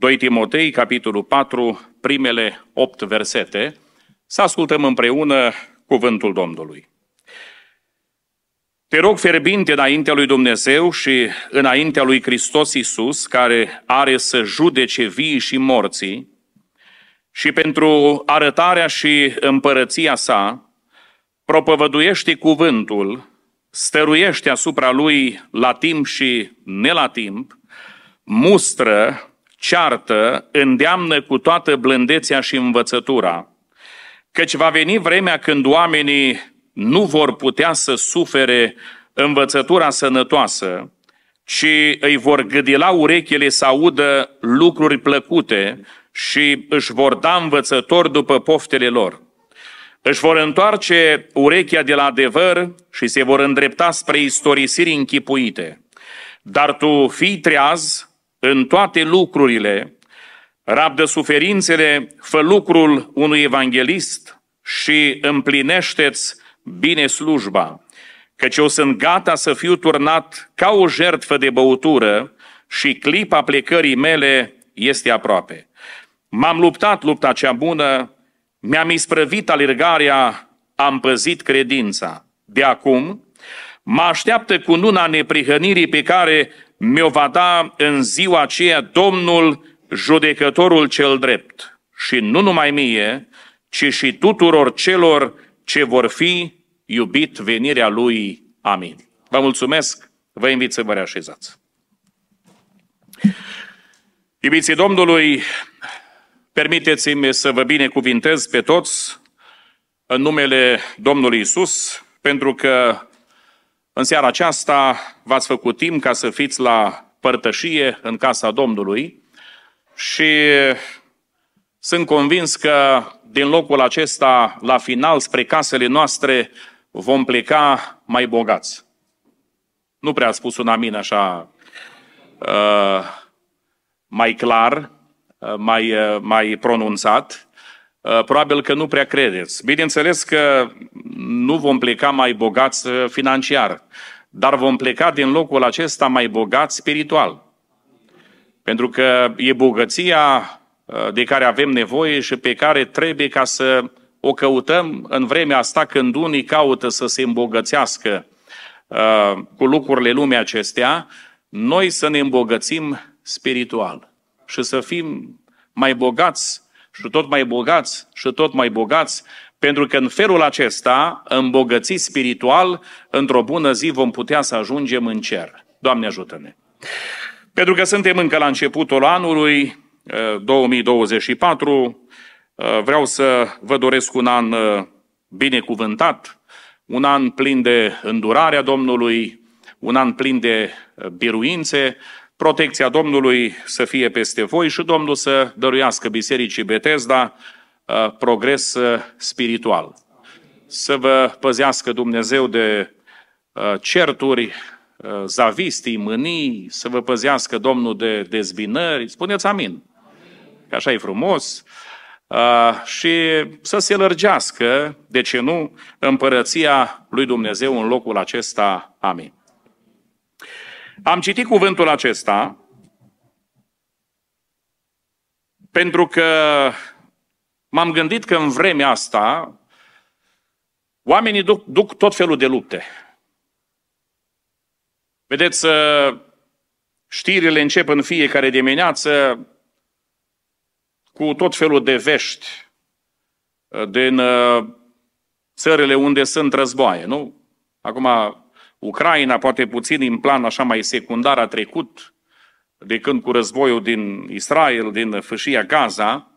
2 Timotei, capitolul 4, primele 8 versete, să ascultăm împreună cuvântul Domnului. Te rog fierbinte înaintea lui Dumnezeu și înaintea lui Hristos Iisus, care are să judece vii și morții, și pentru arătarea și împărăția sa, propovăduiește cuvântul, stăruiește asupra lui la timp și ne la timp, mustră, ceartă, îndeamnă cu toată blândețea și învățătura, căci va veni vremea când oamenii nu vor putea să sufere învățătura sănătoasă, ci îi vor gâdila urechile să audă lucruri plăcute și își vor da învățători după poftele lor. Își vor întoarce urechea de la adevăr și se vor îndrepta spre istorisiri închipuite. Dar tu fii treaz în toate lucrurile, rabdă suferințele, fă lucrul unui evanghelist și împlinește-ți bine slujba, căci eu sunt gata să fiu turnat ca o jertfă de băutură și clipa plecării mele este aproape. M-am luptat lupta cea bună, mi-am isprăvit alergarea, am păzit credința. De acum, mă așteaptă cu nuna neprihănirii pe care mi-o va da în ziua aceea Domnul, judecătorul cel drept. Și nu numai mie, ci și tuturor celor ce vor fi iubit venirea Lui. Amin. Vă mulțumesc, vă invit să vă reașezați. Iubiții Domnului, permiteți-mi să vă binecuvintez pe toți în numele Domnului Isus, pentru că în seara aceasta v-ați făcut timp ca să fiți la părtășie în casa Domnului și sunt convins că din locul acesta, la final, spre casele noastre, vom pleca mai bogați. Nu prea a spus un amin așa uh, mai clar, uh, mai, uh, mai pronunțat. Uh, probabil că nu prea credeți. Bineînțeles că nu vom pleca mai bogați uh, financiar, dar vom pleca din locul acesta mai bogați spiritual. Pentru că e bogăția Uh, de care avem nevoie și pe care trebuie ca să o căutăm în vremea asta când unii caută să se îmbogățească uh, cu lucrurile lumii acestea, noi să ne îmbogățim spiritual și să fim mai bogați și tot mai bogați și tot mai bogați, pentru că în felul acesta, îmbogățiți spiritual, într-o bună zi vom putea să ajungem în cer. Doamne ajută-ne! Pentru că suntem încă la începutul anului, 2024. Uh, vreau să vă doresc un an uh, binecuvântat, un an plin de îndurarea Domnului, un an plin de uh, biruințe, protecția Domnului să fie peste voi și Domnul să dăruiască Bisericii Betesda progres spiritual. Să vă păzească Dumnezeu de certuri, zavistii, mânii, să vă păzească Domnul de dezbinări. Spuneți amin că așa e frumos, uh, și să se lărgească, de ce nu, împărăția lui Dumnezeu în locul acesta. Amin. Am citit cuvântul acesta pentru că m-am gândit că în vremea asta oamenii duc, duc tot felul de lupte. Vedeți, uh, știrile încep în fiecare dimineață cu tot felul de vești uh, din uh, țările unde sunt războaie, nu? Acum, Ucraina, poate puțin în plan așa mai secundar, a trecut de când cu războiul din Israel, din fâșia Gaza,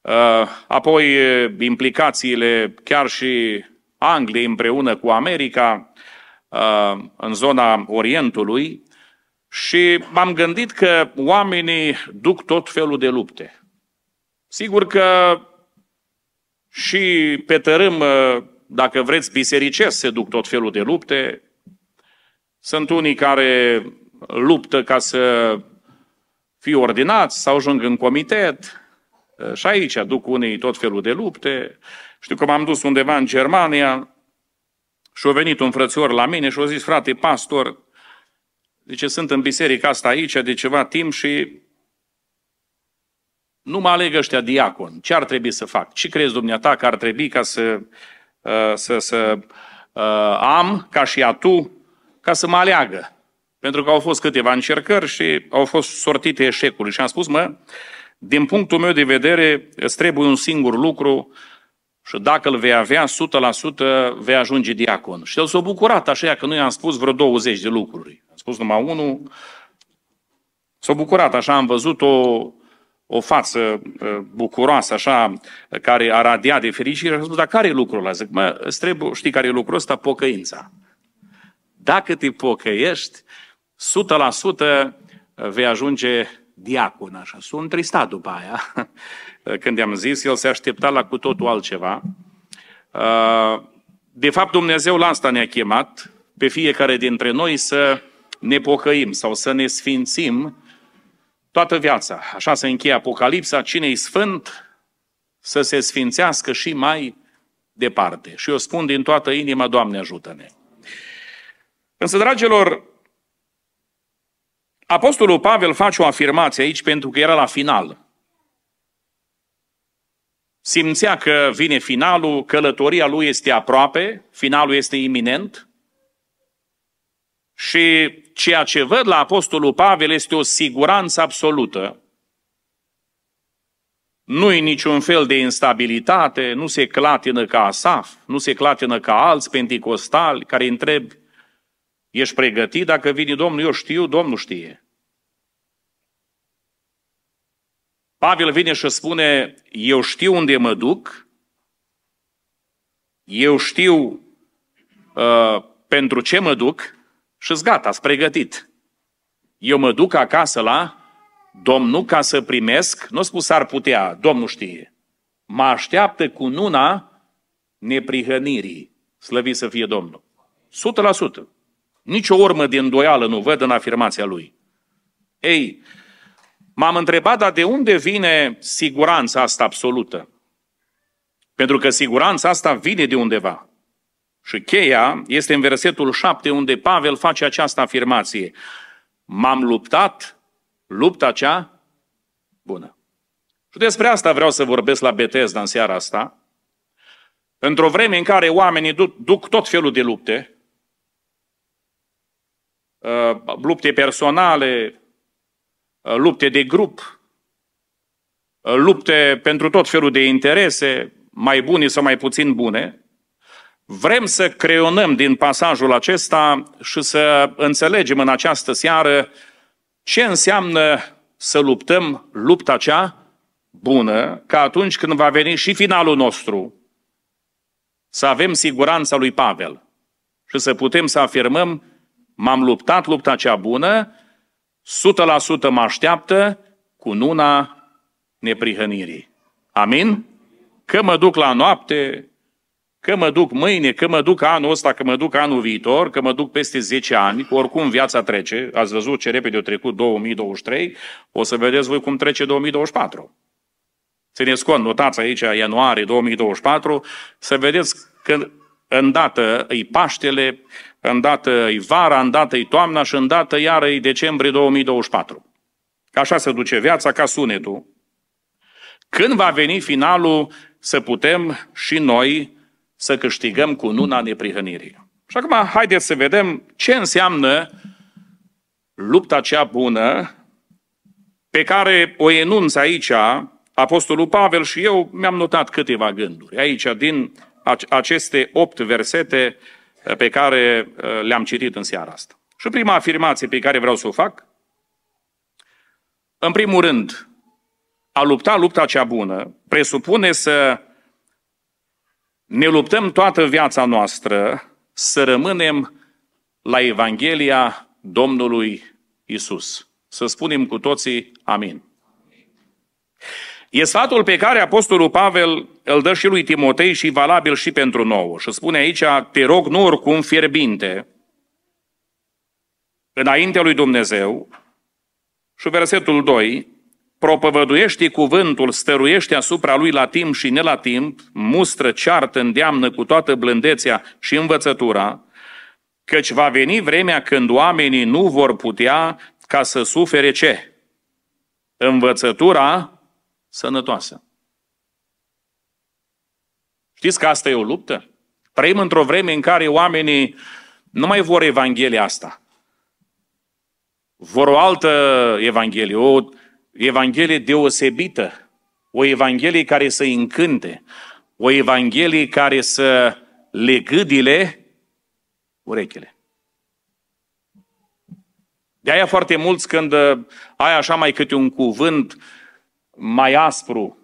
uh, apoi implicațiile chiar și Angliei împreună cu America în zona Orientului și m-am gândit că oamenii duc tot felul de lupte. Sigur că și pe tărâm, dacă vreți, bisericesc se duc tot felul de lupte. Sunt unii care luptă ca să fie ordinați sau ajung în comitet. Și aici aduc unii tot felul de lupte. Știu că m-am dus undeva în Germania și a venit un frățior la mine și a zis, frate, pastor, zice, sunt în biserica asta aici de ceva timp și nu mă aleg ăștia diacon. Ce ar trebui să fac? Ce crezi dumneata că ar trebui ca să, uh, să, să uh, am, ca și atu, ca să mă aleagă? Pentru că au fost câteva încercări și au fost sortite eșecuri. Și am spus, mă, din punctul meu de vedere, îți trebuie un singur lucru și dacă îl vei avea 100%, vei ajunge diacon. Și el s-a bucurat așa că nu i-am spus vreo 20 de lucruri. Am spus numai unul. S-a bucurat, așa am văzut o, o față uh, bucuroasă, așa, care a radiat de fericire. Și am spus, dar care e lucrul ăla? Zic, mă, îți trebuie, știi care e lucrul ăsta? Pocăința. Dacă te pocăiești, 100% vei ajunge diacon, așa. S-a întristat după aia. Când i-am zis, el se aștepta la cu totul altceva. Uh, de fapt, Dumnezeu la asta ne-a chemat, pe fiecare dintre noi să ne pocăim sau să ne sfințim toată viața. Așa se încheie Apocalipsa, cine e sfânt, să se sfințească și mai departe. Și eu spun din toată inima, Doamne ajută-ne. Însă, dragilor, Apostolul Pavel face o afirmație aici pentru că era la final. Simțea că vine finalul, călătoria lui este aproape, finalul este iminent și ceea ce văd la Apostolul Pavel este o siguranță absolută. Nu e niciun fel de instabilitate, nu se clatină ca Asaf, nu se clatină ca alți penticostali care îi întreb Ești pregătit? Dacă vine Domnul, eu știu, Domnul știe. Pavel vine și spune, eu știu unde mă duc, eu știu uh, pentru ce mă duc și-s gata, s pregătit. Eu mă duc acasă la Domnul ca să primesc, nu spus ar putea, Domnul știe. Mă așteaptă cu nuna neprihănirii. Slăvit să fie Domnul. 100%. Nici o urmă de îndoială nu văd în afirmația lui. Ei, m-am întrebat, dar de unde vine siguranța asta absolută? Pentru că siguranța asta vine de undeva. Și cheia este în versetul 7, unde Pavel face această afirmație. M-am luptat, lupta cea bună. Și despre asta vreau să vorbesc la Betesda în seara asta. Într-o vreme în care oamenii duc, duc tot felul de lupte, Uh, lupte personale, uh, lupte de grup, uh, lupte pentru tot felul de interese, mai bune sau mai puțin bune, vrem să creionăm din pasajul acesta și să înțelegem în această seară ce înseamnă să luptăm lupta cea bună, ca atunci când va veni și finalul nostru, să avem siguranța lui Pavel și să putem să afirmăm M-am luptat lupta cea bună, 100% mă așteaptă cu nuna neprihănirii. Amin? Că mă duc la noapte, că mă duc mâine, că mă duc anul ăsta, că mă duc anul viitor, că mă duc peste 10 ani, oricum viața trece, ați văzut ce repede a trecut 2023, o să vedeți voi cum trece 2024. Țineți cont, notați aici ianuarie 2024, să vedeți că îndată îi Paștele, îndată e vara, îndată e toamna și îndată iară e decembrie 2024. Așa se duce viața ca sunetul. Când va veni finalul să putem și noi să câștigăm cu nuna neprihănirii. Și acum haideți să vedem ce înseamnă lupta cea bună pe care o enunță aici Apostolul Pavel și eu mi-am notat câteva gânduri. Aici, din aceste opt versete pe care uh, le-am citit în seara asta. Și prima afirmație pe care vreau să o fac, în primul rând, a lupta lupta cea bună presupune să ne luptăm toată viața noastră să rămânem la Evanghelia Domnului Isus. Să spunem cu toții amin. E sfatul pe care Apostolul Pavel îl dă și lui Timotei și valabil și pentru nouă. Și spune aici, te rog nu oricum fierbinte, înaintea lui Dumnezeu, și versetul 2, propovăduiește cuvântul, stăruiește asupra lui la timp și ne la timp, mustră, ceartă, îndeamnă cu toată blândețea și învățătura, căci va veni vremea când oamenii nu vor putea ca să sufere ce? Învățătura sănătoasă. Știți că asta e o luptă? Trăim într-o vreme în care oamenii nu mai vor Evanghelia asta. Vor o altă Evanghelie, o Evanghelie deosebită, o Evanghelie care să încânte, o Evanghelie care să le gâdile urechile. De aia foarte mulți când uh, ai așa mai câte un cuvânt mai aspru,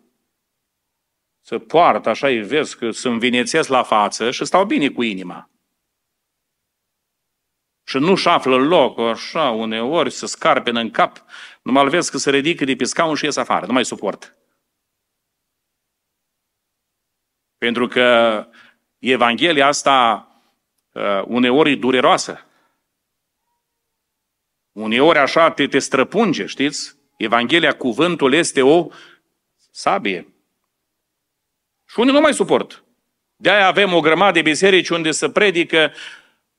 să poartă, așa îi vezi că se învinețesc la față și stau bine cu inima. Și nu-și află loc, așa, uneori să scarpe în cap, numai vezi că se ridică de pe scaun și ies afară, nu mai suport. Pentru că Evanghelia asta uh, uneori e dureroasă. Uneori așa te, te străpunge, știți? Evanghelia, cuvântul este o sabie. Și unii nu mai suport. De-aia avem o grămadă de biserici unde se predică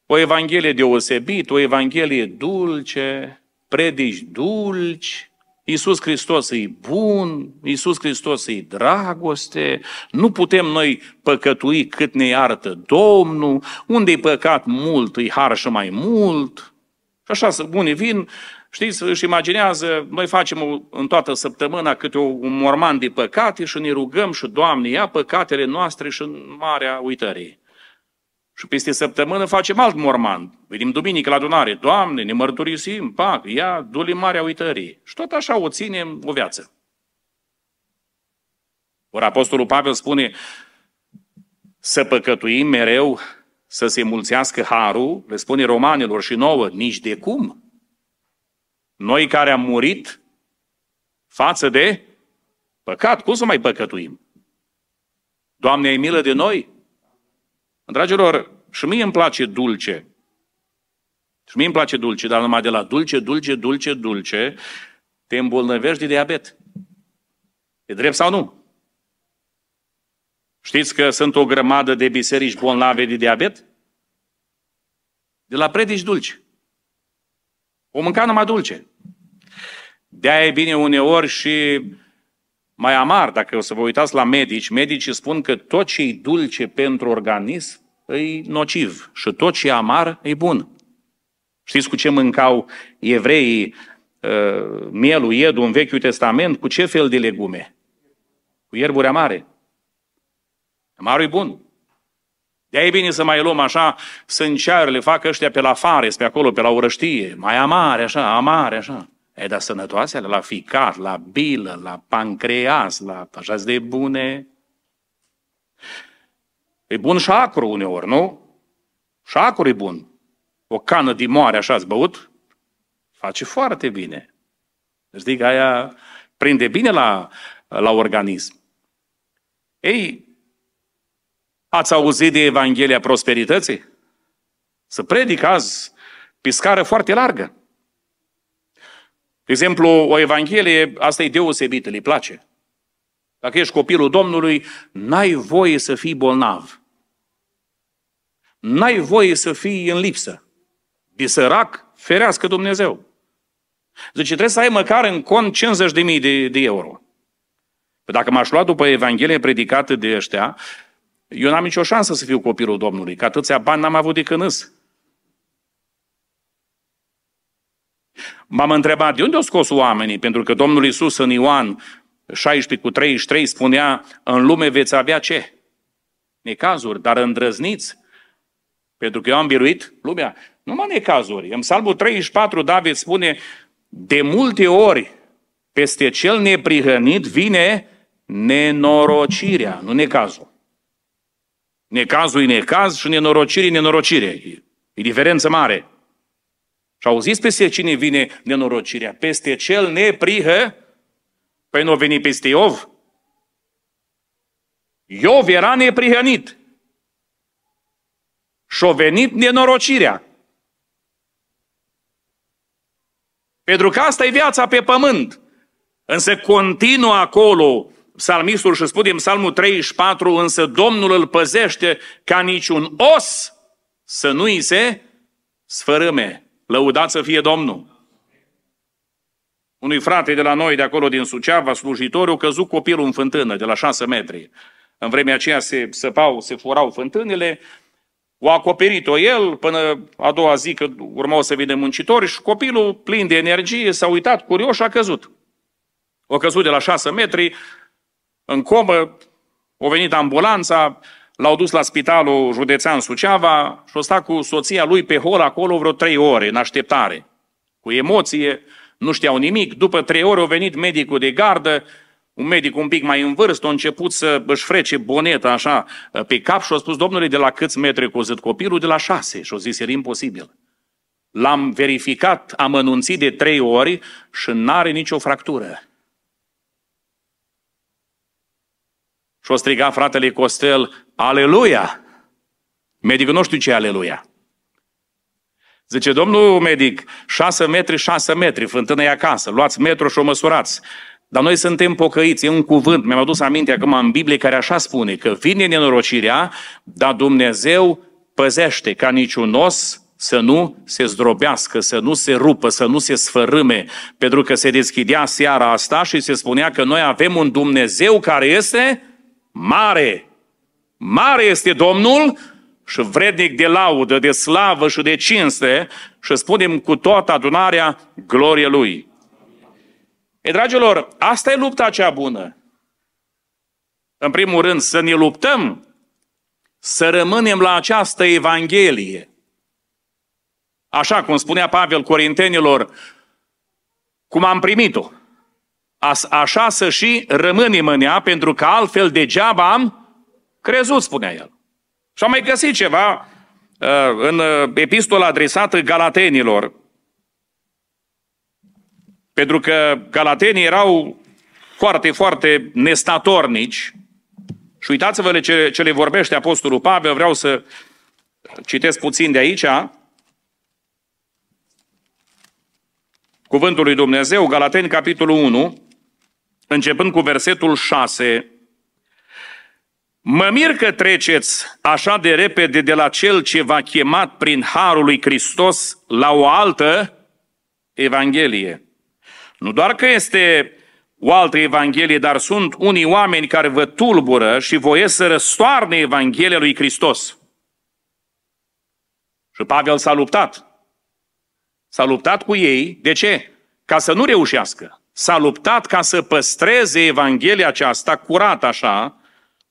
o Evanghelie deosebită, o Evanghelie dulce, predici dulci, Iisus Hristos e bun, Iisus Hristos e dragoste, nu putem noi păcătui cât ne iartă Domnul, unde e păcat mult, e har și mai mult. Și așa, unii vin, știți, își imaginează, noi facem în toată săptămâna câte un morman de păcate și ne rugăm și Doamne, ia păcatele noastre și în marea uitării. Și peste săptămână facem alt morman. Venim duminică la adunare. Doamne, ne mărturisim, pac, ia, du marea uitării. Și tot așa o ținem o viață. Ori Apostolul Pavel spune să păcătuim mereu, să se mulțească harul, le spune romanilor și nouă, nici de cum. Noi care am murit față de păcat, cum să mai păcătuim? Doamne, ai milă de noi? Dragilor, și mie îmi place dulce. Și mie îmi place dulce, dar numai de la dulce, dulce, dulce, dulce, te îmbolnăvești de diabet. E drept sau nu? Știți că sunt o grămadă de biserici bolnave de diabet? De la predici dulci. O mânca numai dulce. De-aia e bine uneori și mai amar, dacă o să vă uitați la medici, medicii spun că tot ce e dulce pentru organism e nociv și tot ce e amar e bun. Știți cu ce mâncau evreii uh, mielul, iedul în Vechiul Testament? Cu ce fel de legume? Cu ierburi amare. Amarul e bun. de e bine să mai luăm așa le fac ăștia pe la Fares, pe acolo, pe la urăștie, mai amare, așa, amare, așa. E, dar sănătoase la ficat, la bilă, la pancreas, la așa de bune. E bun și acru uneori, nu? Și acru e bun. O cană de moare așa ați băut, face foarte bine. Deci, zic, aia prinde bine la, la organism. Ei, ați auzit de Evanghelia Prosperității? Să predic azi pe scară foarte largă. De exemplu, o Evanghelie, asta e deosebită, îi place. Dacă ești copilul Domnului, n-ai voie să fii bolnav. N-ai voie să fii în lipsă. De sărac, ferească Dumnezeu. Zice, trebuie să ai măcar în cont 50.000 de, de euro. Păi dacă m-aș lua după Evanghelie predicată de ăștia, eu n-am nicio șansă să fiu copilul Domnului, că atâția bani n-am avut de cânâs. M-am întrebat de unde au scos oamenii, pentru că Domnul Iisus în Ioan 16 cu 33 spunea, în lume veți avea ce? Necazuri, dar îndrăzniți, pentru că eu am biruit lumea. Numai necazuri. În Psalmul 34 David spune, de multe ori peste cel neprihănit vine nenorocirea, nu necazul. Necazul e necaz și nenorocire e nenorocire. E diferență mare. Și auziți peste cine vine nenorocirea? Peste cel neprihă? Păi nu a venit peste Iov? Iov era neprihănit. Și-a venit nenorocirea. Pentru că asta e viața pe pământ. Însă continuă acolo psalmistul și spune în psalmul 34, însă Domnul îl păzește ca niciun os să nu îi se sfărâme. Lăudat să fie Domnul! unui frate de la noi, de acolo din Suceava, slujitoriu, căzut copilul în fântână de la șase metri. În vremea aceea se săpau, se furau fântânile, o acoperit-o el până a doua zi că urmau să vină muncitori și copilul, plin de energie, s-a uitat curios și a căzut. O căzut de la șase metri, în comă, a venit ambulanța, l-au dus la spitalul județean Suceava și a stat cu soția lui pe hol acolo vreo trei ore în așteptare. Cu emoție, nu știau nimic. După trei ore a venit medicul de gardă, un medic un pic mai în vârstă, a început să își frece boneta așa pe cap și a spus, domnule, de la câți metri cozit copilul? De la șase. Și a zis, era imposibil. L-am verificat, am anunțit de trei ori și n-are nicio fractură. Și o striga fratele Costel, Aleluia! Medicul nu știu ce aleluia. Zice, domnul medic, 6 metri, 6 metri, fântână e acasă, luați metru și o măsurați. Dar noi suntem pocăiți, e un cuvânt, mi-am adus aminte acum în Biblie care așa spune, că vine nenorocirea, dar Dumnezeu păzește ca niciun os să nu se zdrobească, să nu se rupă, să nu se sfărâme, pentru că se deschidea seara asta și se spunea că noi avem un Dumnezeu care este mare. Mare este Domnul și vrednic de laudă, de slavă și de cinste și spunem cu toată adunarea glorie Lui. E, dragilor, asta e lupta cea bună. În primul rând, să ne luptăm, să rămânem la această Evanghelie. Așa cum spunea Pavel Corintenilor, cum am primit-o. Așa să și rămânem în ea, pentru că altfel degeaba am crezut, spunea el. Și am mai găsit ceva uh, în uh, epistola adresată Galatenilor, pentru că galatenii erau foarte, foarte nestatornici. Și uitați-vă ce, ce le vorbește Apostolul Pavel, vreau să citesc puțin de aici, Cuvântul lui Dumnezeu, Galateni, capitolul 1, începând cu versetul 6, Mă mir că treceți așa de repede de la cel ce v-a chemat prin Harul lui Hristos la o altă Evanghelie. Nu doar că este o altă Evanghelie, dar sunt unii oameni care vă tulbură și voiesc să răstoarne Evanghelia lui Hristos. Și Pavel s-a luptat. S-a luptat cu ei. De ce? Ca să nu reușească. S-a luptat ca să păstreze Evanghelia aceasta curată așa,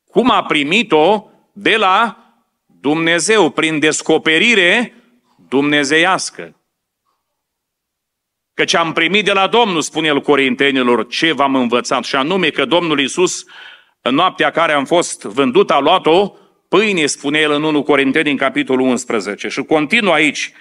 cum a primit-o de la Dumnezeu, prin descoperire dumnezeiască. Căci am primit de la Domnul, spune el Corintenilor, ce v-am învățat, și anume că Domnul Iisus, în noaptea care am fost vândut, a luat-o pâine, spune el în 1 Corinteni, în capitolul 11. Și continuă aici,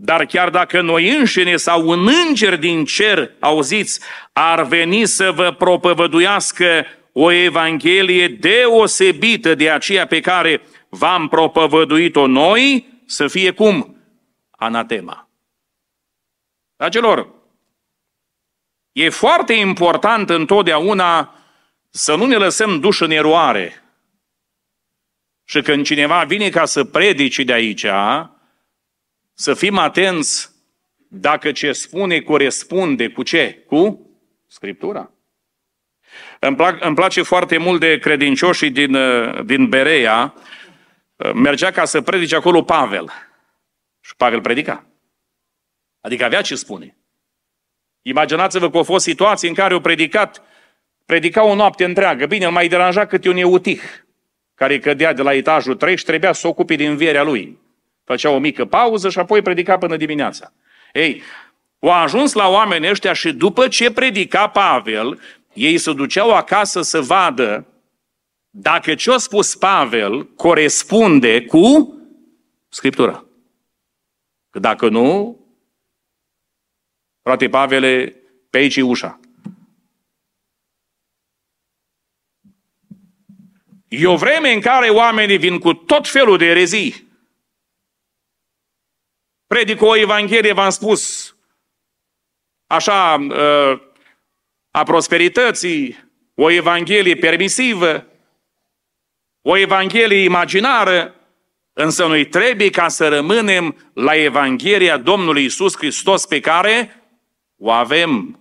dar chiar dacă noi înșine sau un înger din cer, auziți, ar veni să vă propovăduiască o evanghelie deosebită de aceea pe care v-am propovăduit-o noi, să fie cum? Anatema. Dragilor, E foarte important întotdeauna să nu ne lăsăm duși în eroare. Și când cineva vine ca să predice de aici, să fim atenți dacă ce spune corespunde cu ce? Cu Scriptura. Îmi, plac, îmi place foarte mult de credincioșii din, din Berea. Mergea ca să predice acolo Pavel. Și Pavel predica. Adică avea ce spune. Imaginați-vă că a fost situații în care au predicat, predica o noapte întreagă. Bine, îl mai deranja câte un eutih care cădea de la etajul 3 și trebuia să o ocupe din vierea lui. Făcea o mică pauză și apoi predica până dimineața. Ei, au ajuns la oamenii ăștia și după ce predica Pavel, ei se duceau acasă să vadă dacă ce a spus Pavel corespunde cu Scriptura. Că dacă nu, Frate Pavele, pe aici e ușa. E o vreme în care oamenii vin cu tot felul de erezii. Predică o Evanghelie, v-am spus, așa, ă, a prosperității, o Evanghelie permisivă, o Evanghelie imaginară, însă noi trebuie ca să rămânem la Evanghelia Domnului Isus Hristos pe care o avem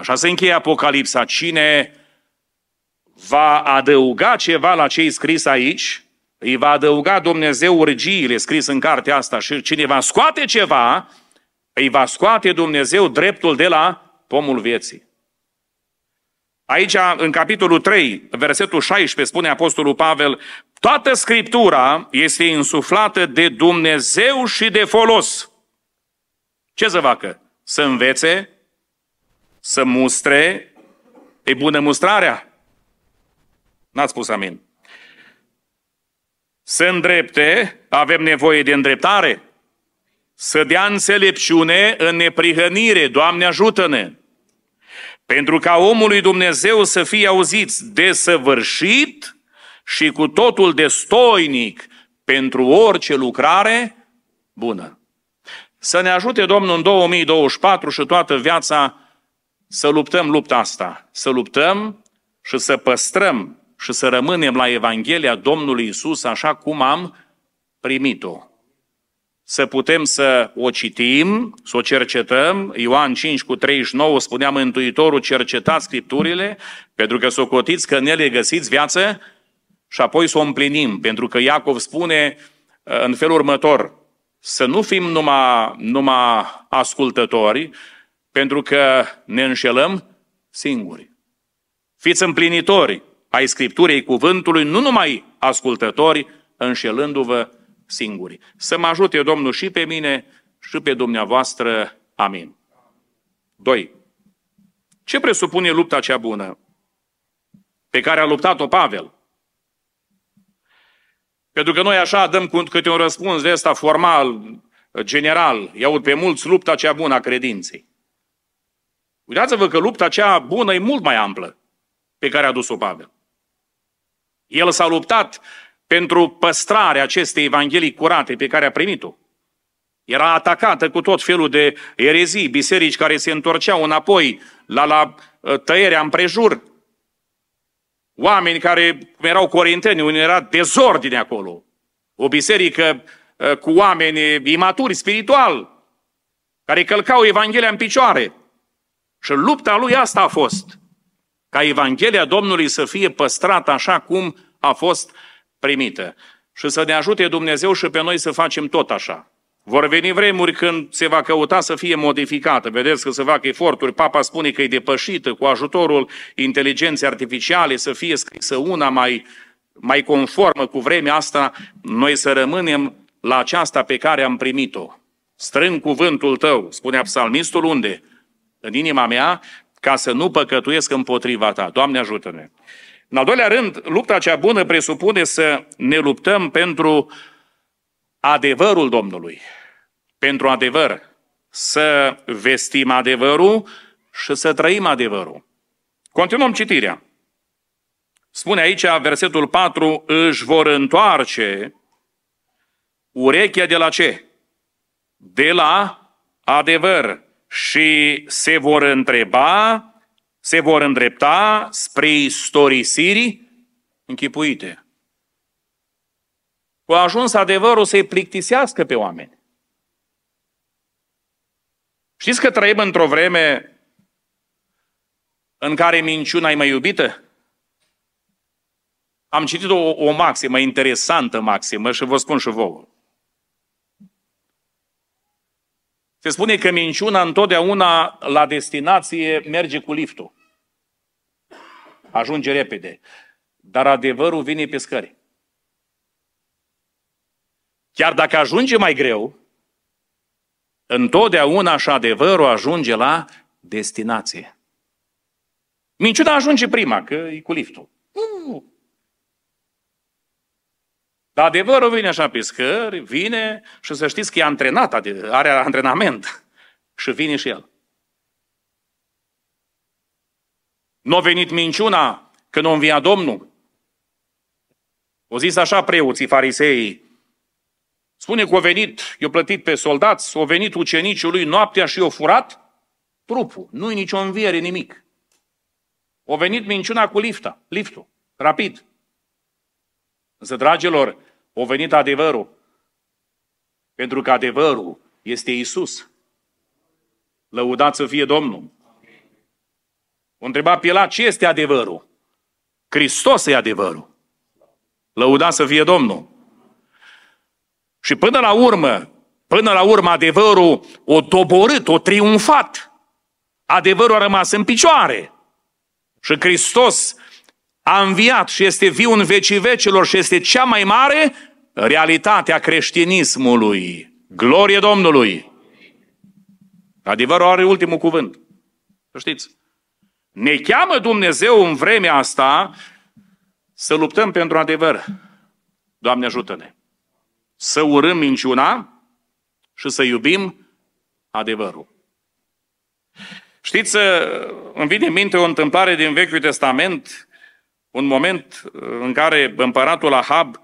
Așa se încheie Apocalipsa. Cine va adăuga ceva la ce e scris aici, îi va adăuga Dumnezeu urgiile scris în cartea asta și cine va scoate ceva, îi va scoate Dumnezeu dreptul de la pomul vieții. Aici, în capitolul 3, versetul 16, spune Apostolul Pavel, toată Scriptura este insuflată de Dumnezeu și de folos. Ce să facă? Să învețe, să mustre, e bună mustrarea. N-ați spus amin. Să îndrepte, avem nevoie de îndreptare. Să dea înțelepciune în neprihănire, Doamne ajută-ne! Pentru ca omul lui Dumnezeu să fie auzit desăvârșit și cu totul destoinic pentru orice lucrare bună. Să ne ajute Domnul în 2024 și toată viața să luptăm lupta asta, să luptăm și să păstrăm și să rămânem la Evanghelia Domnului Isus așa cum am primit-o să putem să o citim, să o cercetăm. Ioan 5 cu 39 spunea Mântuitorul, cercetați Scripturile, pentru că socotiți că în ele găsiți viață și apoi să o împlinim. Pentru că Iacov spune uh, în felul următor, să nu fim numai, numai ascultători, pentru că ne înșelăm singuri. Fiți împlinitori ai Scripturii cuvântului, nu numai ascultători, înșelându-vă singuri. Să mă ajute Domnul și pe mine și pe dumneavoastră. Amin. 2. Ce presupune lupta cea bună pe care a luptat-o Pavel? Pentru că noi așa dăm câte un răspuns de ăsta formal, general, iau pe mulți lupta cea bună a credinței. Uitați-vă că lupta cea bună e mult mai amplă pe care a dus-o Pavel. El s-a luptat pentru păstrarea acestei Evanghelii curate pe care a primit-o. Era atacată cu tot felul de erezii, biserici care se întorceau înapoi la, la ă, tăierea împrejur. Oameni care, cum erau corinteni, unii era dezordine acolo. O biserică ă, cu oameni imaturi spiritual, care călcau Evanghelia în picioare. Și lupta lui asta a fost. Ca Evanghelia Domnului să fie păstrată așa cum a fost primită. Și să ne ajute Dumnezeu și pe noi să facem tot așa. Vor veni vremuri când se va căuta să fie modificată. Vedeți că se fac eforturi. Papa spune că e depășită cu ajutorul inteligenței artificiale să fie scrisă una mai, mai conformă cu vremea asta. Noi să rămânem la aceasta pe care am primit-o. Strâng cuvântul tău, spunea psalmistul, unde? În inima mea, ca să nu păcătuiesc împotriva ta. Doamne ajută-ne! În al doilea rând, lupta cea bună presupune să ne luptăm pentru adevărul Domnului. Pentru adevăr. Să vestim adevărul și să trăim adevărul. Continuăm citirea. Spune aici, versetul 4, își vor întoarce urechea de la ce? De la adevăr. Și se vor întreba se vor îndrepta spre istorisirii închipuite. Cu ajuns adevărul să-i plictisească pe oameni. Știți că trăim într-o vreme în care minciuna e mai iubită? Am citit o, o maximă interesantă maximă și vă spun și vouă. Se spune că minciuna întotdeauna la destinație merge cu liftul. Ajunge repede. Dar adevărul vine pe scări. Chiar dacă ajunge mai greu, întotdeauna și adevărul ajunge la destinație. Minciuna ajunge prima, că e cu liftul. Uh, dar adevărul vine așa pe scări, vine și să știți că e antrenat, are antrenament și vine și el. Nu a venit minciuna când a înviat Domnul. O zis așa preoții farisei. Spune că a venit, i-a plătit pe soldați, a venit ucenicul lui noaptea și i-a furat trupul. Nu-i nicio înviere, nimic. A venit minciuna cu lifta, liftul, rapid. Însă, dragilor, a venit adevărul. Pentru că adevărul este Isus. Lăudat să fie Domnul. O întreba Pilat ce este adevărul. Hristos e adevărul. Lăuda să fie Domnul. Și până la urmă, până la urmă adevărul o doborât, o triumfat. Adevărul a rămas în picioare. Și Hristos a înviat și este viu în vecii vecilor și este cea mai mare realitate a creștinismului. Glorie Domnului! Adevărul are ultimul cuvânt. Să știți. Ne cheamă Dumnezeu în vremea asta să luptăm pentru adevăr. Doamne ajută-ne! Să urâm minciuna și să iubim adevărul. Știți, îmi vine în minte o întâmplare din Vechiul Testament, un moment în care împăratul Ahab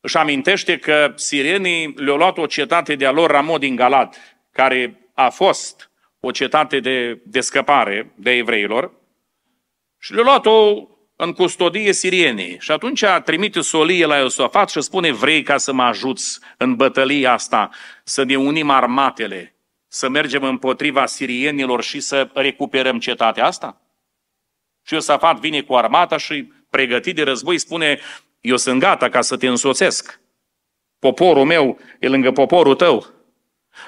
își amintește că sirienii le-au luat o cetate de-a lor Ramod din Galad, care a fost o cetate de, de scăpare de evreilor, și le-au luat-o în custodie sirienii. Și atunci trimite solie la Iosafat și spune, vrei ca să mă ajuți în bătălia asta, să ne unim armatele, să mergem împotriva sirienilor și să recuperăm cetatea asta? Și Iosafat vine cu armata și pregătit de război spune, eu sunt gata ca să te însoțesc. Poporul meu e lângă poporul tău.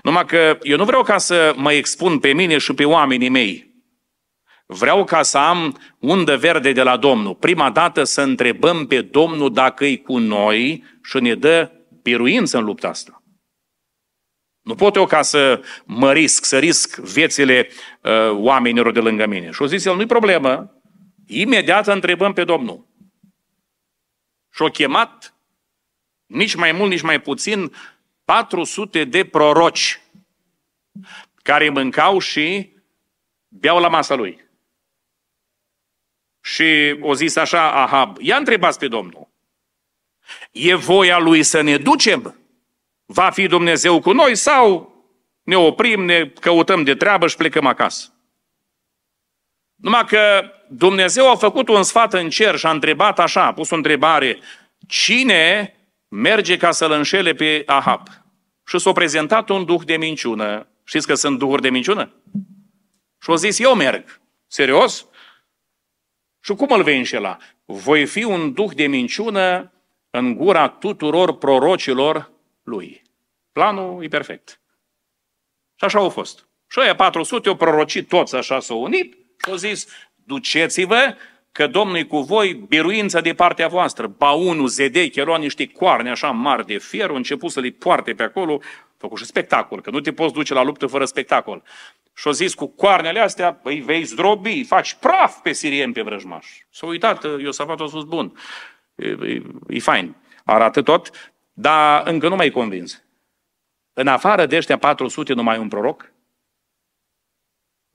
Numai că eu nu vreau ca să mă expun pe mine și pe oamenii mei. Vreau ca să am undă verde de la Domnul. Prima dată să întrebăm pe Domnul dacă e cu noi și ne dă biruință în lupta asta. Nu pot eu ca să mă risc, să risc viețile uh, oamenilor de lângă mine. Și o zis el, nu-i problemă, imediat întrebăm pe Domnul. Și-o chemat, nici mai mult, nici mai puțin, 400 de proroci care mâncau și beau la masa lui. Și o zis așa Ahab, ia întrebați pe Domnul, e voia lui să ne ducem? Va fi Dumnezeu cu noi sau ne oprim, ne căutăm de treabă și plecăm acasă? Numai că Dumnezeu a făcut un sfat în cer și a întrebat așa, a pus o întrebare, cine merge ca să-l înșele pe Ahab? Și s-a prezentat un duh de minciună. Știți că sunt duhuri de minciună? Și a zis, eu merg. Serios? Și cum îl vei înșela? Voi fi un duh de minciună în gura tuturor prorocilor lui. Planul e perfect. Și așa au fost. Și ăia 400 au prorocit toți așa, s-au unit și au zis, duceți-vă că Domnul e cu voi, biruința de partea voastră. Baunul, Zedeche, lua niște coarne așa mari de fier, au început să le poarte pe acolo, făcut și spectacol, că nu te poți duce la luptă fără spectacol. Și au zis, cu coarnele astea, îi vei zdrobi, faci praf pe sirieni pe vrăjmaș. S-a uitat, Iosafat a spus, bun, e, e, e fain, arată tot, dar încă nu mai convins. În afară de ăștia 400 nu mai un proroc?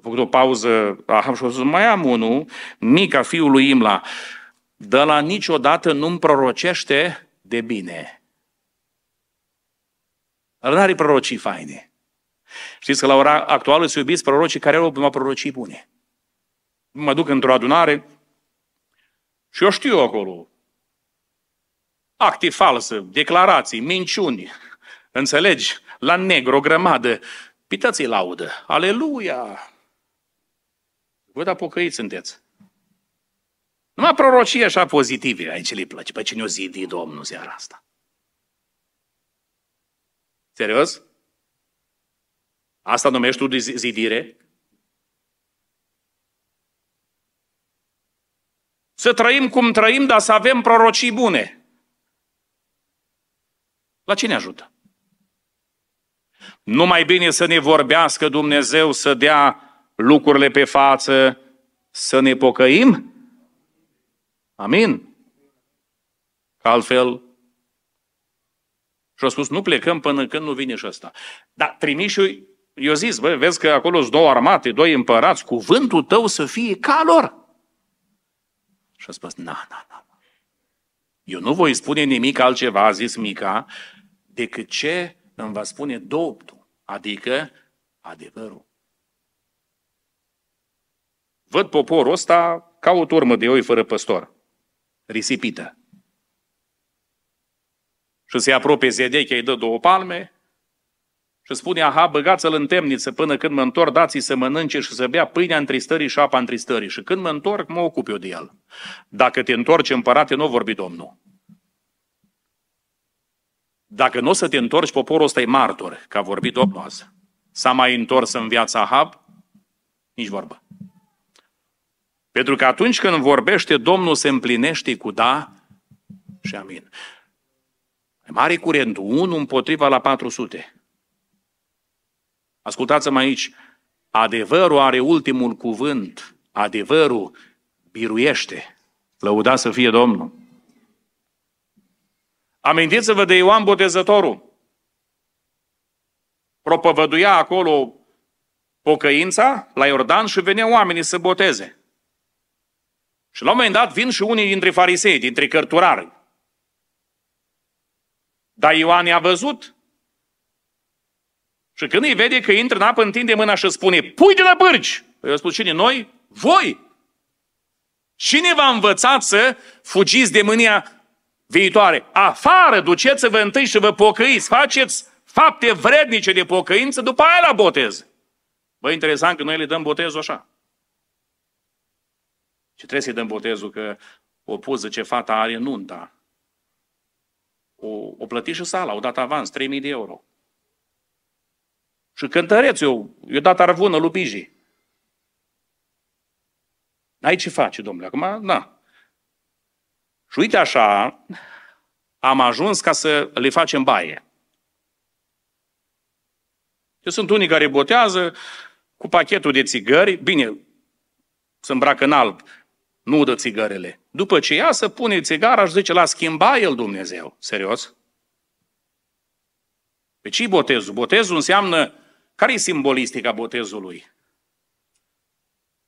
A făcut o pauză, Ahab și a zis, mai am unul, mica fiul lui Imla, de la niciodată nu-mi prorocește de bine. El n-are prorocii faine. Știți că la ora actuală se iubiți prorocii care au numai prorocii bune. Mă duc într-o adunare și eu știu acolo acte false, declarații, minciuni, înțelegi? La negru, o grămadă. Pitați-i laudă. Aleluia! Vă da pocăiți sunteți. Numai prorocii așa pozitive, aici le place. Pe cine o zidi Domnul seara asta? Serios? Asta numești tu zidire? Să trăim cum trăim, dar să avem prorocii bune. La cine ajută? Nu mai bine să ne vorbească Dumnezeu, să dea lucrurile pe față, să ne pocăim? Amin? Că altfel, și au spus, nu plecăm până când nu vine și ăsta. Dar trimișul, eu zis, bă, vezi că acolo sunt două armate, doi împărați, cuvântul tău să fie ca lor. Și a spus, na, na, na. Eu nu voi spune nimic altceva, a zis Mica, decât ce îmi va spune Domnul, adică adevărul. Văd poporul ăsta ca o turmă de oi fără păstor, risipită. Și se apropie Zedeche, îi dă două palme Și spune, aha, băgați-l în temniță până când mă întorc, dați să mănânce și să bea pâinea întristării și apa întristării. Și când mă întorc, mă ocup eu de el. Dacă te întorci, împărate, nu vorbi Domnul. Dacă nu o să te întorci, poporul ăsta e martor, că a vorbit Domnul azi. S-a mai întors în viața Ahab? Nici vorbă. Pentru că atunci când vorbește, Domnul se împlinește cu da și amin. Mare curentul, unul împotriva la 400. Ascultați-mă aici, adevărul are ultimul cuvânt, adevărul biruiește. Lăuda să fie Domnul. Amintiți-vă de Ioan Botezătorul. Propovăduia acolo pocăința la Iordan și veneau oamenii să boteze. Și la un moment dat vin și unii dintre farisei, dintre cărturari. Dar Ioan i-a văzut. Și când îi vede că intră în apă, întinde mâna și spune, pui de la bârci. Păi eu spus, cine? Noi? Voi! Cine v-a învățat să fugiți de mânia viitoare? Afară, duceți-vă întâi și vă pocăiți, faceți fapte vrednice de pocăință, după aia la botez. Bă, interesant că noi le dăm botezul așa. Și trebuie să-i dăm botezul că o poză ce fata are nunta. O, o plăti și sala, o dat avans, 3.000 de euro. Și cântăreț eu, eu dat arvună lui Biji. N-ai ce face, domnule, acum, na. Și uite așa, am ajuns ca să le facem baie. Eu sunt unii care botează cu pachetul de țigări, bine, se îmbracă în alb, nu dă țigările. După ce ia să pune țigara și zice, la schimba el Dumnezeu. Serios? Pe ce botezul? Botezul înseamnă, care e simbolistica botezului?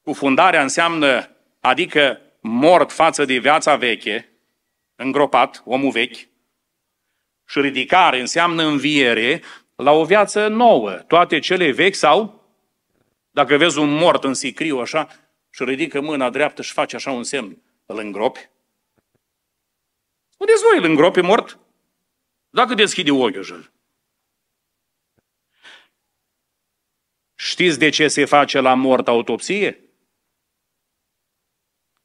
Cufundarea înseamnă, adică mort față de viața veche, îngropat, omul vechi, și ridicare înseamnă înviere la o viață nouă. Toate cele vechi sau, dacă vezi un mort în sicriu așa, și ridică mâna dreaptă și face așa un semn, îl îngropi? Spuneți voi, îl îngropi mort? Dacă deschide ochiul și Știți de ce se face la mort autopsie?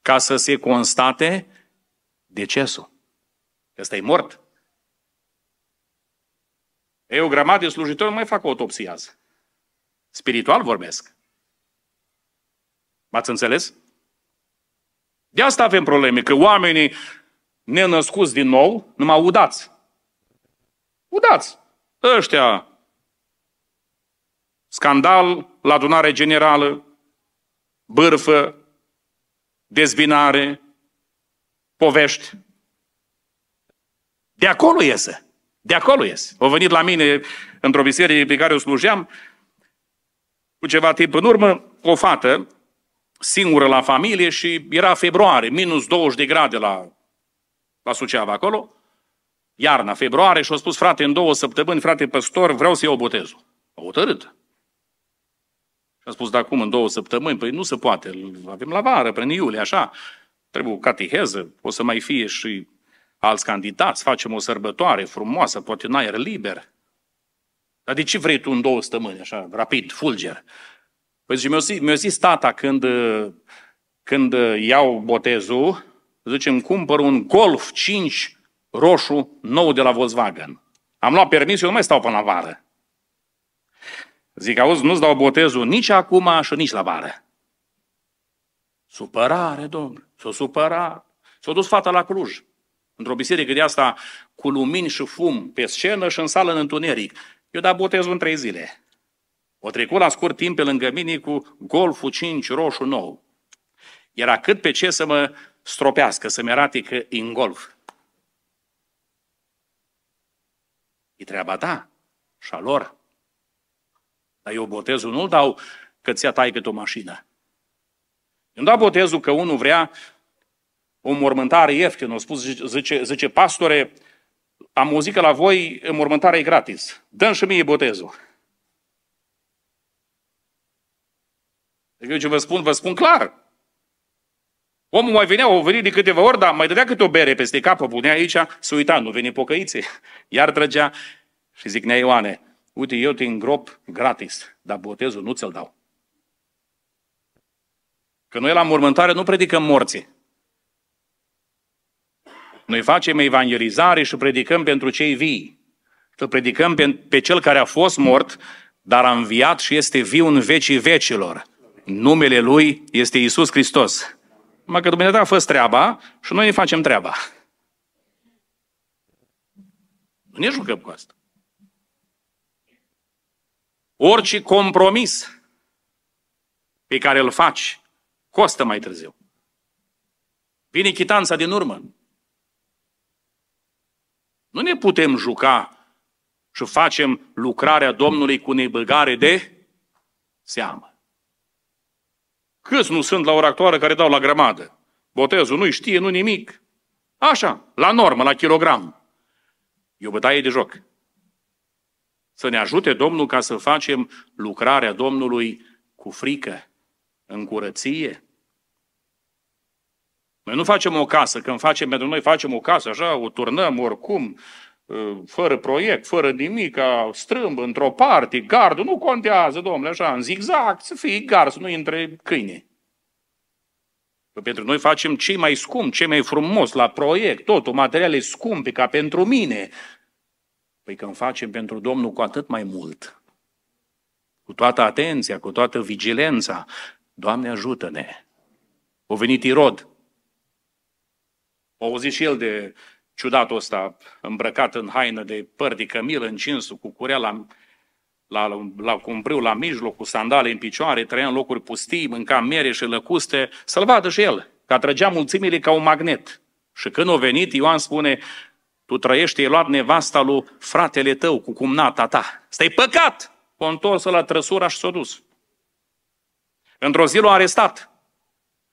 Ca să se constate decesul. Ăsta e mort. E o grămadă de slujitori nu mai fac autopsie azi. Spiritual vorbesc. M-ați înțeles? De asta avem probleme, că oamenii nenăscuți din nou, numai udați. Udați. Ăștia, scandal la adunare generală, bârfă, dezbinare, povești. De acolo iese. De acolo iese. Au venit la mine într-o biserică pe care o slujeam, cu ceva timp în urmă, o fată singură la familie și era februarie, minus 20 de grade la, la Suceava acolo, iarna, februarie, și a spus, frate, în două săptămâni, frate păstor, vreau să iau botezul. A hotărât. Și a spus, da, cum în două săptămâni? Păi nu se poate, avem la vară, prin iulie, așa. Trebuie o catiheză, o să mai fie și alți candidați, facem o sărbătoare frumoasă, poate în aer liber. Dar de ce vrei tu în două săptămâni, așa, rapid, fulger? Păi zice, mi-a zis, mi zis tata când, când iau botezul, zice, îmi cumpăr un Golf 5 roșu nou de la Volkswagen. Am luat permis, eu nu mai stau până la vară. Zic, auzi, nu-ți dau botezul nici acum și nici la vară. Supărare, domnule, s-o supărat. S-a dus fata la Cluj, într-o biserică de asta cu lumini și fum pe scenă și în sală în întuneric. Eu dat botezul în trei zile. O trecut la scurt timp pe lângă mine cu golful 5 roșu nou. Era cât pe ce să mă stropească, să-mi arate că în golf. E treaba ta și a lor. Dar eu botezul nu-l dau că ți-a tai cât o mașină. Îmi dau botezul că unul vrea o mormântare ieftină. O spus, zice, zice, pastore, am auzit că la voi mormântarea e gratis. Dăm și mie botezul. Adică ce vă spun, vă spun clar. Omul mai venea, o venit de câteva ori, dar mai dădea câte o bere peste cap, o punea aici, să uita, nu veni pocăițe. Iar trăgea și zic, nea Ioane, uite, eu te îngrop gratis, dar botezul nu ți-l dau. Că noi la mormântare nu predicăm morții. Noi facem evangelizare și predicăm pentru cei vii. Să predicăm pe, pe cel care a fost mort, dar a înviat și este viu în vecii vecilor. Numele Lui este Isus Hristos. Numai că Dumnezeu a fost treaba și noi ne facem treaba. Nu ne jucăm cu asta. Orice compromis pe care îl faci costă mai târziu. Vine chitanța din urmă. Nu ne putem juca și facem lucrarea Domnului cu nebăgare de seamă. Câți nu sunt la ora actuală care dau la grămadă? Botezul nu știe, nu nimic. Așa, la normă, la kilogram. E o bătaie de joc. Să ne ajute Domnul ca să facem lucrarea Domnului cu frică, în curăție. Noi nu facem o casă, când facem pentru noi, facem o casă, așa, o turnăm oricum, ă, fără proiect, fără nimic, strâmb într-o parte, gardul, nu contează, domnule, așa, în zigzag, să fie gard, să nu intre câine. Că pentru noi facem cei mai scump, cei mai frumos la proiect, totul, materiale scumpe, ca pentru mine. Păi când facem pentru Domnul cu atât mai mult, cu toată atenția, cu toată vigilența, Doamne ajută-ne! O venit Irod, a auzit și el de ciudatul ăsta, îmbrăcat în haină de păr de cămilă, încinsul, cu curea la, la, la cumpriu la mijloc, cu sandale în picioare, trăia în locuri pustii, mânca mere și lăcuste, să-l vadă și el, că atrăgea mulțimile ca un magnet. Și când a venit, Ioan spune, tu trăiești, ai luat nevasta lui fratele tău cu cumnata ta. Stai păcat! O întors la trăsura și s-a dus. Într-o zi l-a arestat.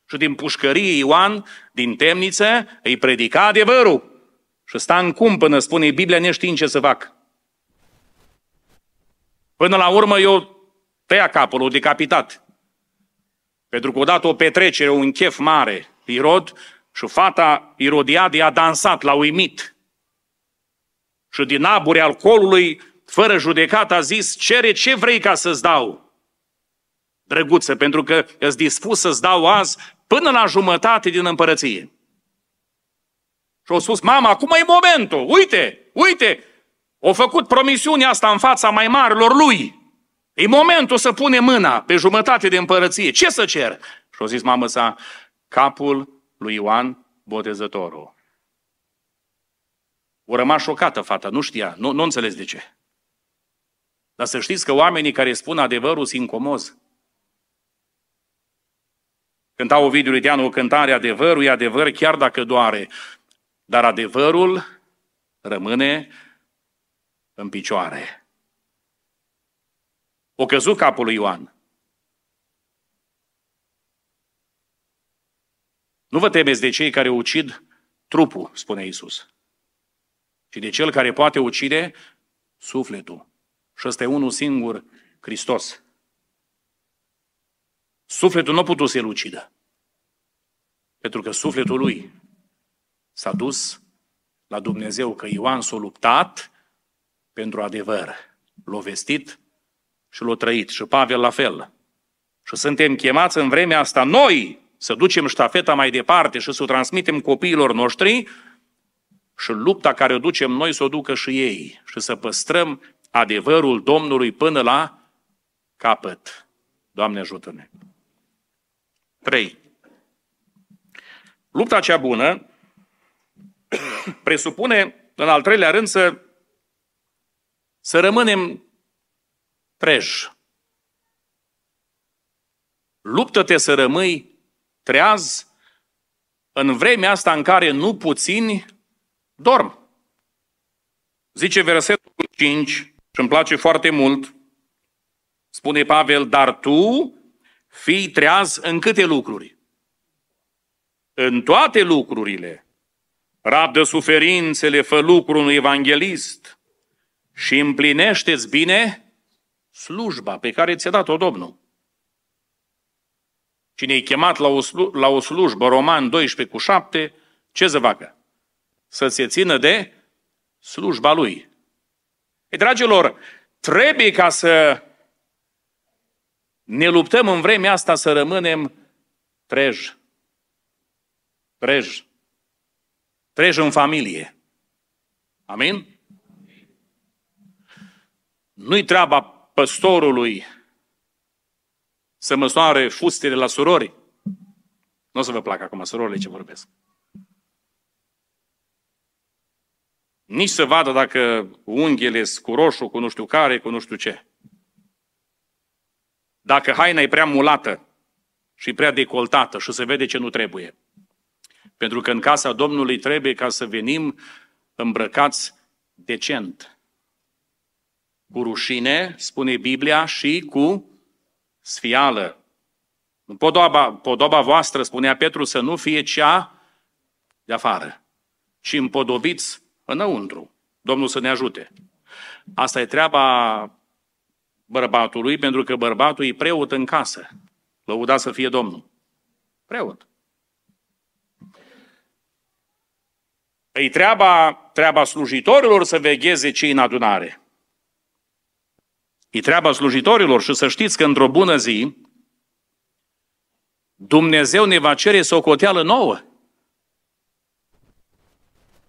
Și din pușcărie Ioan, din temniță, îi predica adevărul. Și sta în cumpănă, spune Biblia, neștiind ce să fac. Până la urmă eu tăia capul, o decapitat. Pentru că odată o petrecere, un chef mare, Irod, și fata Irodiade a dansat, l-a uimit. Și din aburi alcoolului, fără judecată, a zis, cere ce vrei ca să-ți dau. Drăguță, pentru că îți dispus să-ți dau azi până la jumătate din împărăție. Și au spus, mama, acum e momentul, uite, uite, au făcut promisiunea asta în fața mai marilor lui. E momentul să pune mâna pe jumătate de împărăție. Ce să cer? Și au zis mamă sa, capul lui Ioan Botezătorul. O rămas șocată fata, nu știa, nu, nu înțeles de ce. Dar să știți că oamenii care spun adevărul sunt incomozi. Cânta Ovidiu Liteanu o cântare, adevărul e adevăr chiar dacă doare, dar adevărul rămâne în picioare. O căzut capul lui Ioan. Nu vă temeți de cei care ucid trupul, spune Isus, ci de cel care poate ucide sufletul. Și ăsta e unul singur, Hristos. Sufletul nu a putut să-l ucidă. Pentru că sufletul lui s-a dus la Dumnezeu, că Ioan s-a luptat pentru adevăr. L-a vestit și l-a trăit. Și Pavel la fel. Și suntem chemați în vremea asta noi să ducem ștafeta mai departe și să o transmitem copiilor noștri și lupta care o ducem noi să o ducă și ei și să păstrăm adevărul Domnului până la capăt. Doamne ajută-ne! 3. Lupta cea bună presupune, în al treilea rând, să, să rămânem treji. Luptă-te să rămâi treaz în vremea asta în care nu puțini dorm. Zice versetul 5 și îmi place foarte mult, spune Pavel, dar tu fii treaz în câte lucruri? În toate lucrurile. Rabdă suferințele, fă lucru un evanghelist și împlinește-ți bine slujba pe care ți-a dat-o Domnul. Cine e chemat la o, slu- la o slujbă, Roman 12 cu 7, ce să facă? Să se țină de slujba lui. E, dragilor, trebuie ca să ne luptăm în vremea asta să rămânem trej. Trej. Trej în familie. Amin? Nu-i treaba păstorului să măsoare fustele la surori. Nu o să vă placă acum surorile ce vorbesc. Nici să vadă dacă unghiile sunt cu roșu, cu nu știu care, cu nu știu ce. Dacă haina e prea mulată și prea decoltată și se vede ce nu trebuie. Pentru că în casa Domnului trebuie ca să venim îmbrăcați decent. Cu rușine, spune Biblia, și cu sfială. Podoba, podoba voastră, spunea Petru, să nu fie cea de afară, ci împodobiți înăuntru. Domnul să ne ajute. Asta e treaba bărbatului, pentru că bărbatul e preot în casă. Lăuda să fie Domnul. Preot. E treaba, treaba slujitorilor să vegheze cei în adunare. E treaba slujitorilor și să știți că într-o bună zi Dumnezeu ne va cere socoteală nouă.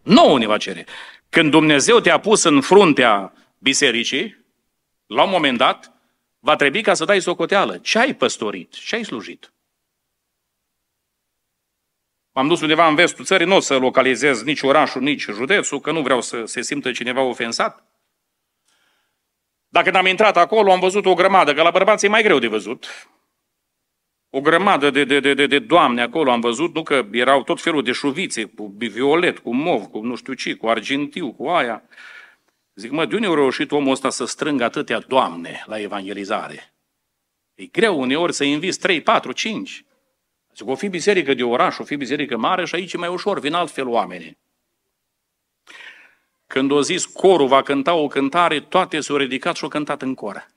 Nouă ne va cere. Când Dumnezeu te-a pus în fruntea bisericii, la un moment dat, va trebui ca să dai socoteală. Ce ai păstorit? Ce ai slujit? M-am dus undeva în vestul țării, nu o să localizez nici orașul, nici județul, că nu vreau să se simtă cineva ofensat. Dacă când am intrat acolo, am văzut o grămadă, că la bărbați e mai greu de văzut. O grămadă de, de, de, de, de doamne acolo am văzut, nu că erau tot felul de șuvițe, cu violet, cu mov, cu nu știu ce, cu argintiu, cu aia. Zic, mă, de unde a reușit omul ăsta să strângă atâtea doamne la evangelizare? E greu uneori să inviți 3, 4, 5. Zic, o fi biserică de oraș, o fi biserică mare și aici e mai ușor, vin altfel oameni. Când o zis corul va cânta o cântare, toate s-au ridicat și au cântat în cor.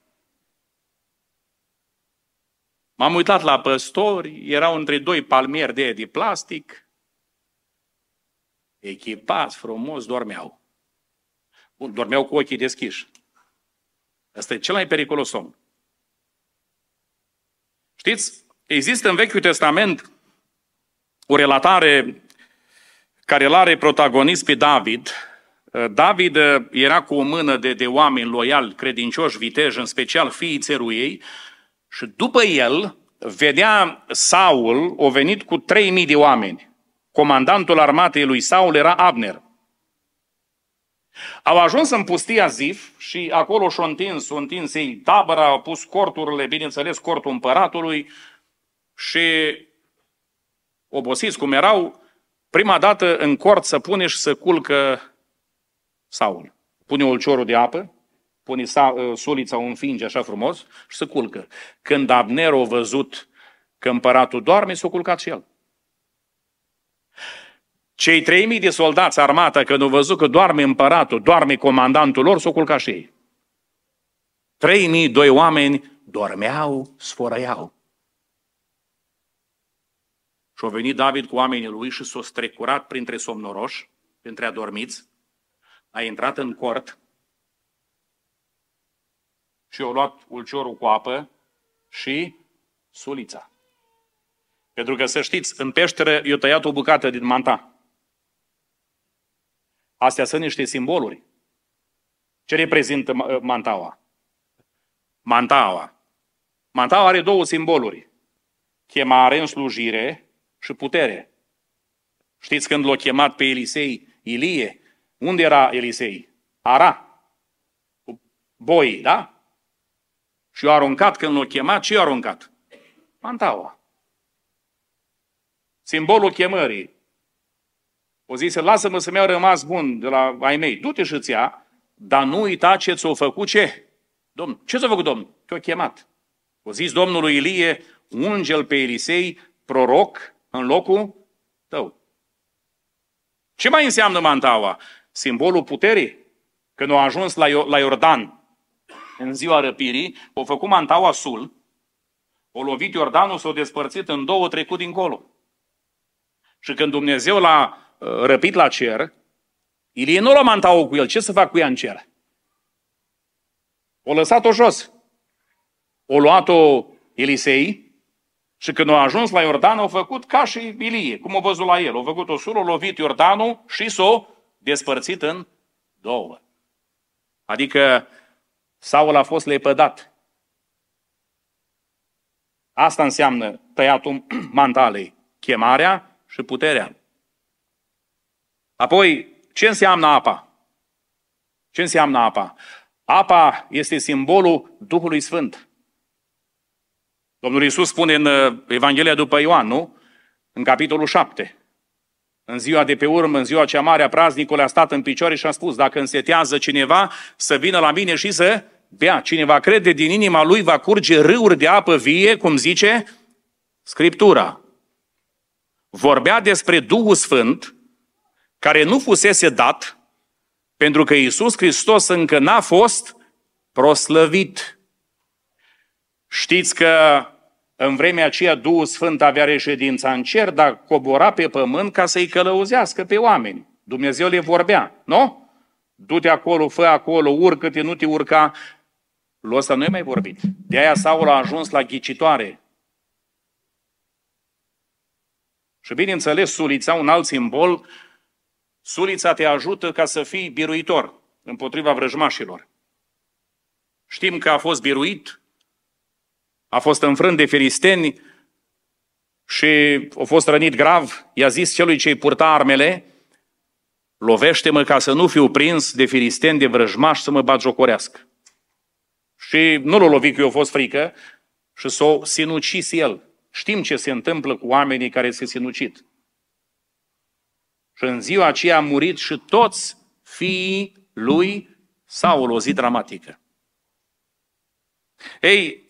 M-am uitat la păstori, erau între doi palmieri de, de plastic, echipați frumos, dormeau. Bun, dormeau cu ochii deschiși. Asta e cel mai periculos somn. Știți, există în Vechiul Testament o relatare care îl are protagonist pe David. David era cu o mână de, de oameni loiali, credincioși, viteji, în special fiii țeruiei, și după el vedea Saul, o venit cu 3000 de oameni. Comandantul armatei lui Saul era Abner. Au ajuns în pustia Zif și acolo și-au întins, s-au întins ei tabăra, au pus corturile, bineînțeles, cortul împăratului și obosiți cum erau, prima dată în cort să pune și să culcă Saul. Pune ulciorul de apă, pune ă, sulița, o înfinge așa frumos și se culcă. Când Abner a văzut că împăratul doarme, s-a culcat și el. Cei 3000 de soldați armata, când au văzut că doarme împăratul, doarme comandantul lor, s-au culcat și ei. 3000, doi oameni dormeau, sfărăiau. Și a venit David cu oamenii lui și s-a strecurat printre somnoroși, printre adormiți, a intrat în cort și au luat ulciorul cu apă și sulița. Pentru că să știți, în peșteră i-a tăiat o bucată din manta. Astea sunt niște simboluri. Ce reprezintă mantaua? Mantaua. Mantaua are două simboluri. Chemare în slujire și putere. Știți când l-a chemat pe Elisei Ilie? Unde era Elisei? Ara. Cu boi, da? Și și-a aruncat când l-a chemat, ce i-a aruncat? Mantaua. Simbolul chemării. O zise, lasă-mă să mi-au rămas bun de la ai mei. Du-te și ia, dar nu uita ce ți-a făcut ce? Domnul, ce ți-a făcut Domnul? Te-a chemat. O zis Domnului Ilie, unge pe Elisei, proroc, în locul tău. Ce mai înseamnă mantaua? Simbolul puterii. Când au ajuns la Iordan, în ziua răpirii, au făcut mantaua sul, o lovit Iordanul, s-a despărțit în două, trecut dincolo. Și când Dumnezeu l-a uh, răpit la cer, Ilie nu l-a mantaua cu el. Ce să fac cu ea în cer? O lăsat-o jos. O luat-o Elisei și când a ajuns la Iordan, au făcut ca și Ilie, cum a văzut la el. Au făcut o sură, a lovit Iordanul și s-o despărțit în două. Adică Saul a fost lepădat. Asta înseamnă tăiatul mantalei, chemarea și puterea. Apoi, ce înseamnă apa? Ce înseamnă apa? Apa este simbolul Duhului Sfânt. Domnul Iisus spune în uh, Evanghelia după Ioan, nu? În capitolul 7. În ziua de pe urmă, în ziua cea mare a praznicului, a stat în picioare și a spus, dacă însetează cineva, să vină la mine și să bea. Cine va crede din inima lui va curge râuri de apă vie, cum zice Scriptura. Vorbea despre Duhul Sfânt, care nu fusese dat, pentru că Iisus Hristos încă n-a fost proslăvit. Știți că în vremea aceea Duhul Sfânt avea reședința în cer, dar cobora pe pământ ca să-i călăuzească pe oameni. Dumnezeu le vorbea, nu? Du-te acolo, fă acolo, urcă-te, nu te urca. Lui ăsta nu mai vorbit. De aia Saul a ajuns la ghicitoare. Și bineînțeles, sulița, un alt simbol, sulița te ajută ca să fii biruitor împotriva vrăjmașilor. Știm că a fost biruit, a fost înfrânt de filisteni și a fost rănit grav. I-a zis celui ce-i purta armele, lovește-mă ca să nu fiu prins de filisteni, de vrăjmaș, să mă bat jocorească. Și nu l-a lovit că i-a fost frică și s-a sinucis el. Știm ce se întâmplă cu oamenii care se sinucit. Și în ziua aceea a murit și toți fiii lui Saul, o zi dramatică. Ei,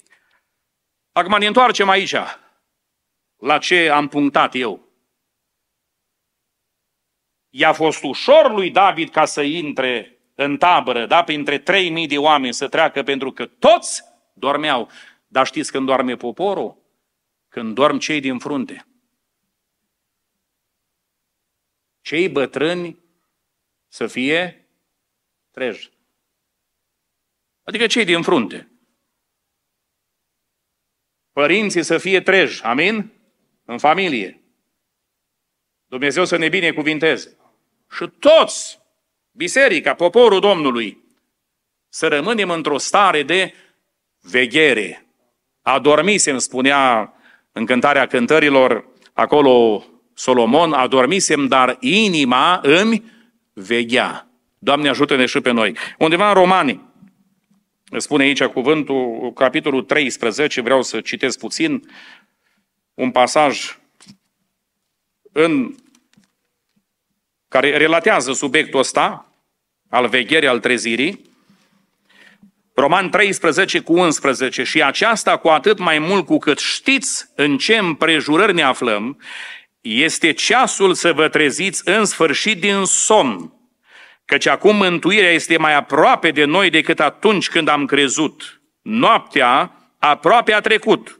acum ne întoarcem aici, la ce am punctat eu. I-a fost ușor lui David ca să intre în tabără, da, printre 3000 de oameni să treacă, pentru că toți dormeau. Dar știți când doarme poporul? Când dorm cei din frunte. Cei bătrâni să fie treji. Adică cei din frunte. Părinții să fie treji. Amin? În familie. Dumnezeu să ne binecuvinteze. Și toți biserica, poporul Domnului, să rămânem într-o stare de veghere. Adormisem, spunea în cântarea cântărilor, acolo Solomon, adormisem, dar inima îmi veghea. Doamne ajută-ne și pe noi. Undeva în Romani, spune aici cuvântul, capitolul 13, vreau să citesc puțin, un pasaj în care relatează subiectul ăsta, al vegherii, al trezirii, Roman 13 cu 11, și aceasta cu atât mai mult cu cât știți în ce împrejurări ne aflăm, este ceasul să vă treziți în sfârșit din somn, căci acum mântuirea este mai aproape de noi decât atunci când am crezut. Noaptea aproape a trecut.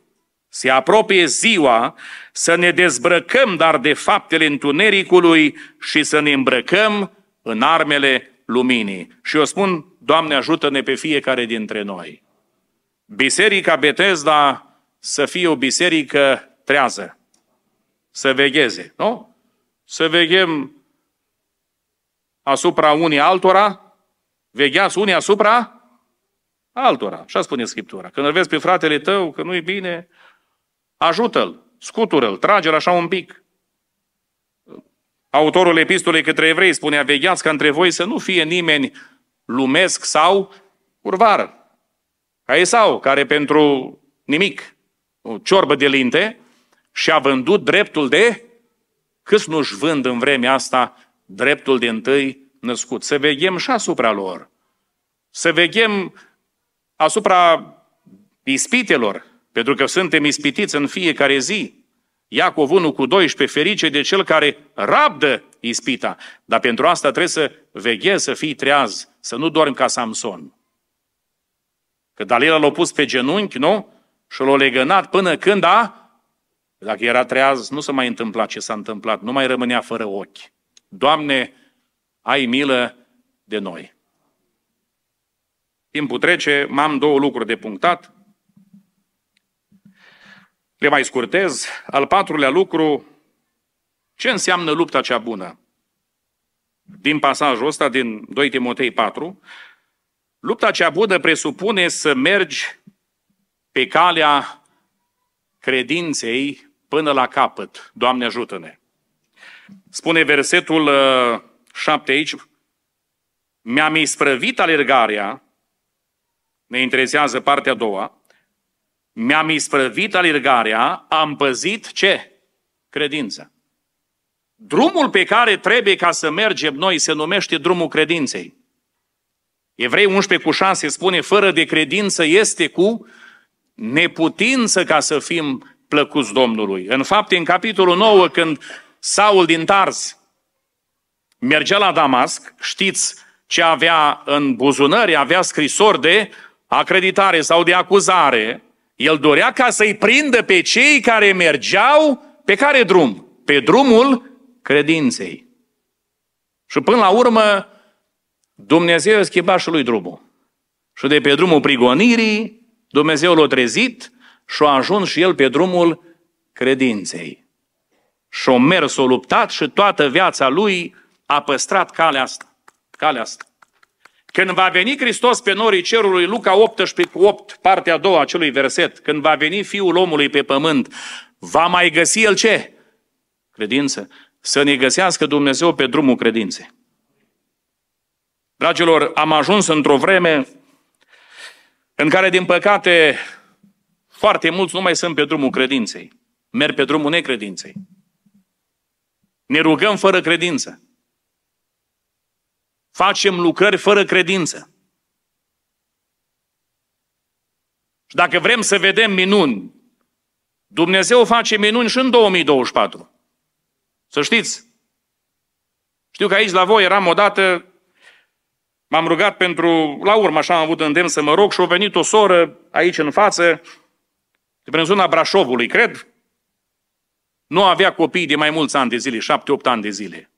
Se apropie ziua să ne dezbrăcăm dar de faptele întunericului și să ne îmbrăcăm în armele luminii. Și eu spun, Doamne ajută-ne pe fiecare dintre noi. Biserica Betesda să fie o biserică trează, să vegheze, nu? Să veghem asupra unii altora, vegheați unii asupra altora. Așa spune Scriptura. Când îl vezi pe fratele tău că nu-i bine, ajută-l, scutură-l, trage-l așa un pic. Autorul epistolei către evrei spunea, vegheați ca între voi să nu fie nimeni lumesc sau curvar. Ca Esau, care pentru nimic, o ciorbă de linte, și-a vândut dreptul de, câți nu-și vând în vremea asta dreptul de întâi născut. Să veghem și asupra lor. Să veghem asupra ispitelor, pentru că suntem ispitiți în fiecare zi. Iacov 1 cu 12, ferice de cel care rabdă ispita. Dar pentru asta trebuie să veghezi, să fii treaz, să nu dormi ca Samson. Că Dalila l-a pus pe genunchi, nu? Și l-a legănat până când a... Dacă era treaz, nu se mai întâmpla ce s-a întâmplat, nu mai rămânea fără ochi. Doamne, ai milă de noi. Timpul trece, m-am două lucruri de punctat. Le mai scurtez. Al patrulea lucru, ce înseamnă lupta cea bună? Din pasajul ăsta, din 2 Timotei 4, lupta cea bună presupune să mergi pe calea credinței până la capăt. Doamne ajută-ne! Spune versetul 7 uh, aici, mi-am isprăvit alergarea, ne interesează partea a doua, mi-am isprăvit alergarea, am păzit ce? Credința. Drumul pe care trebuie ca să mergem noi se numește drumul credinței. Evrei 11 cu 6 spune, fără de credință este cu neputință ca să fim plăcuți Domnului. În fapt, în capitolul 9, când Saul din Tars mergea la Damasc, știți ce avea în buzunări, avea scrisori de acreditare sau de acuzare, el dorea ca să-i prindă pe cei care mergeau pe care drum? Pe drumul credinței. Și până la urmă, Dumnezeu a schimbat și lui drumul. Și de pe drumul prigonirii, Dumnezeu l-a trezit și a ajuns și el pe drumul credinței. Și a mers, a luptat și toată viața lui a păstrat calea asta. Calea asta. Când va veni Hristos pe norii cerului, Luca 18 cu 8, partea a doua acelui verset, când va veni Fiul omului pe pământ, va mai găsi El ce? Credință. Să ne găsească Dumnezeu pe drumul credinței. Dragilor, am ajuns într-o vreme în care, din păcate, foarte mulți nu mai sunt pe drumul credinței. Merg pe drumul necredinței. Ne rugăm fără credință. Facem lucrări fără credință. Și dacă vrem să vedem minuni, Dumnezeu face minuni și în 2024. Să știți. Știu că aici la voi eram odată, m-am rugat pentru, la urmă așa am avut îndemn să mă rog și a venit o soră aici în față, de prin zona Brașovului, cred, nu avea copii de mai mulți ani de zile, șapte-opt ani de zile.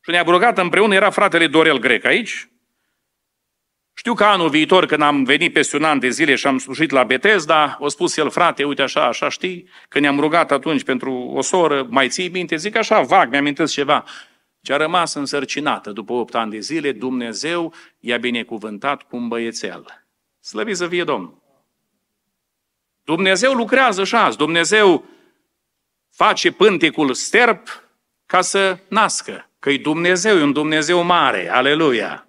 Și ne-a rugat împreună, era fratele Dorel Grec aici. Știu că anul viitor, când am venit peste un an de zile și am slujit la Betesda, a spus el, frate, uite așa, așa, știi, că ne-am rugat atunci pentru o soră, mai ții minte? Zic așa, vag, mi-am ceva. Ce a rămas însărcinată după 8 ani de zile, Dumnezeu i-a binecuvântat cu un băiețel. Slăvit să fie Domnul! Dumnezeu lucrează și azi. Dumnezeu face pântecul sterp ca să nască. Că e Dumnezeu, e un Dumnezeu mare. Aleluia!